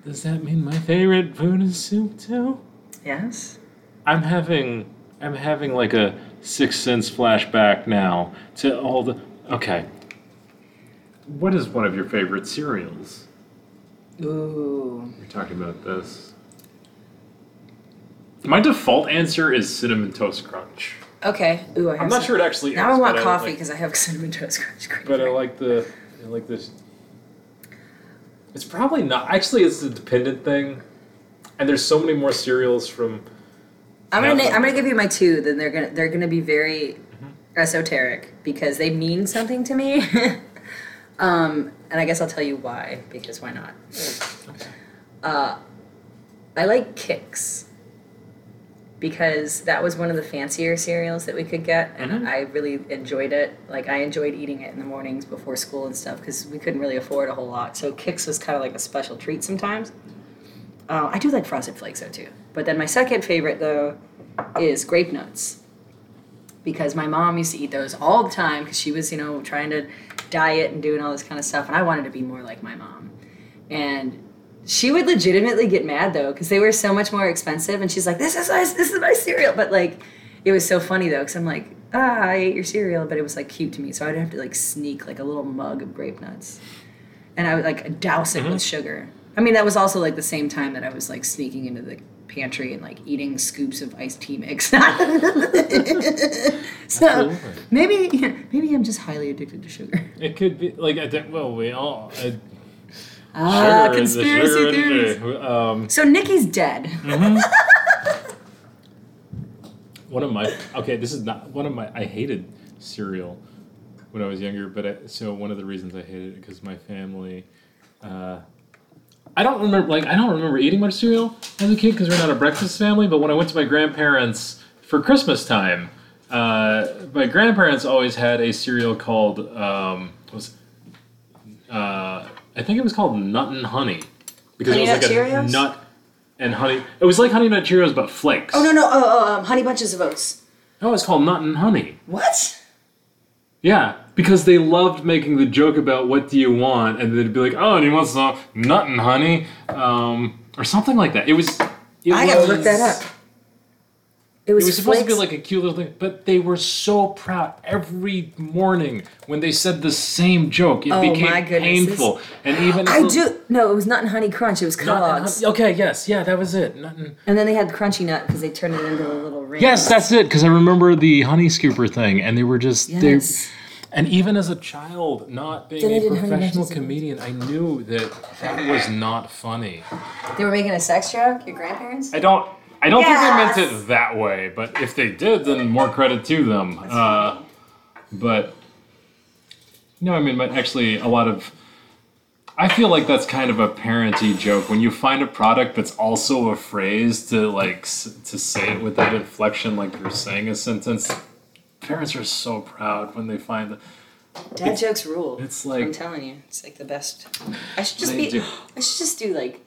Does that mean my favorite food is soup too? Yes. I'm having I'm having like a sixth sense flashback now to all the okay. What is one of your favorite cereals? Ooh. We're talking about this. My default answer is cinnamon toast crunch. Okay. Ooh, I have I'm not some- sure it actually. Now is, I want coffee because I have cinnamon toast crunch cream. but I like the I like this. It's probably not actually. It's a dependent thing, and there's so many more cereals from. I'm gonna. I'm gonna give you my two. Then they're gonna they're gonna be very Mm-hmm. esoteric because they mean something to me. um, and I guess I'll tell you why because why not? Uh, I like Kix because that was one of the fancier cereals that we could get, and Mhm. I really enjoyed it. Like I enjoyed eating it in the mornings before school and stuff because we couldn't really afford a whole lot. So Kix was kind of like a special treat sometimes. Uh, I do like Frosted Flakes though too. But then my second favorite though is grape nuts because my mom used to eat those all the time because she was you know trying to diet and doing all this kind of stuff, and I wanted to be more like my mom. And she would legitimately get mad though because they were so much more expensive, and she's like, "This is my this is my cereal," but like it was so funny though because I'm like. Ah, I ate your cereal, but it was like cute to me, so I'd have to like sneak like a little mug of grape nuts and I would like douse it with sugar. I mean, that was also like the same time that I was like sneaking into the pantry and like eating scoops of iced tea mix. so maybe, maybe I'm just highly addicted to sugar. It could be like I think. Well, we all. Ah, sugar is the conspiracy theories. Um, So Nikki's dead. one of my okay, this is not one of my. I hated cereal when I was younger, but I, so one of the reasons I hated it because my family. Uh, I don't remember like I don't remember eating much cereal as a kid because we're not a breakfast family. But when I went to my grandparents for Christmas time, uh, my grandparents always had a cereal called um, was uh, I think it was called Nut and Honey because Honey it was Nut like Cheerios? a nut and honey. It was like Honey Nut Cheerios but flakes. Oh no no oh, oh um, honey bunches of oats. No, it's called Nut and Honey. What? Yeah, because they loved making the joke about what do you want, and they'd be like, "Oh, and he wants some nut and honey," um, or something like that. It was. It I gotta look that up. It was, It was supposed to be like a cute little thing, but they were so proud every morning when they said the same joke. It Oh, became my goodness, this- painful, and even I do. No, it was not in Honey Crunch. It was Not- Kellogg's. okay, yes, yeah, that was it. Nothing. And then they had the Crunchy Nut because they turned it into a little ring. Yes, that's it. Because I remember the honey scooper thing, and they were just Yes. they. And even as a child, not being Then a professional comedian, I knew that that was not funny. They were making a sex joke. Your grandparents. I don't. I don't think they meant it that way, but if they did, then more credit to them. Uh, but no, I mean, but actually, a lot of. I feel like that's kind of a parenty joke when you find a product that's also a phrase to like s- to say it with that inflection, like you're saying a sentence. Parents are so proud when they find that. Dad jokes rule. It's like I'm telling you, it's like the best. I should just They be. do. I should just do like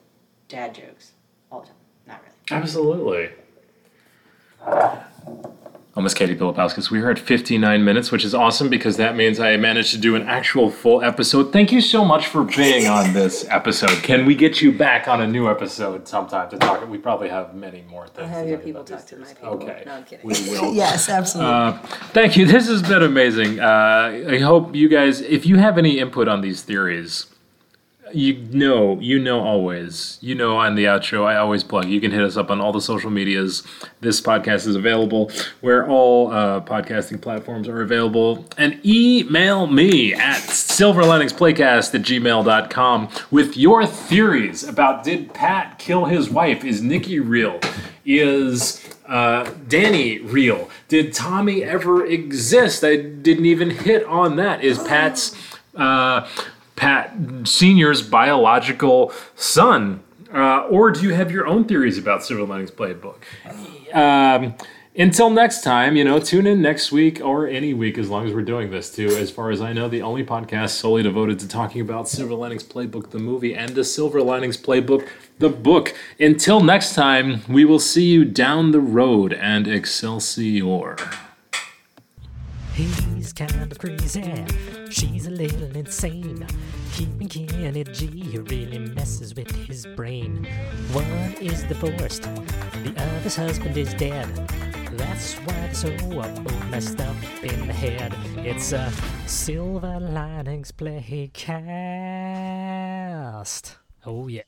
dad jokes all the time. Not really. Absolutely. Almost Katie Pilipowskis. We are at 59 minutes, which is awesome because that means I managed to do an actual full episode. Thank you so much for being on this episode. Can we get you back on a new episode sometime to talk? We probably have many more things. have to your talk people talk to my people. Okay. No, I'm kidding. We will. Yes, absolutely. Uh, thank you. This has been amazing. Uh, I hope you guys, if you have any input on these theories, you know, you know always. You know on the outro, I always plug. You can hit us up on all the social medias. This podcast is available where all uh, podcasting platforms are available. And email me at silverliningsplaycast at gmail.com with your theories about did Pat kill his wife? Is Nikki real? Is uh, Danny real? Did Tommy ever exist? I didn't even hit on that. Is Pat's uh, Pat Senior's biological son? Uh, or do you have your own theories about Silver Linings Playbook? Um, until next time, you know, tune in next week or any week as long as we're doing this too. As far as I know, the only podcast solely devoted to talking about Silver Linings Playbook, the movie, and the Silver Linings Playbook, the book. Until next time, we will see you down the road and Excelsior. He's kind of crazy. She's a little insane. Keeping Kenny G really messes with his brain. One is divorced, the other's husband is dead. That's why they're so messed up in the head. It's a Silver Linings Playcast. Oh, yeah.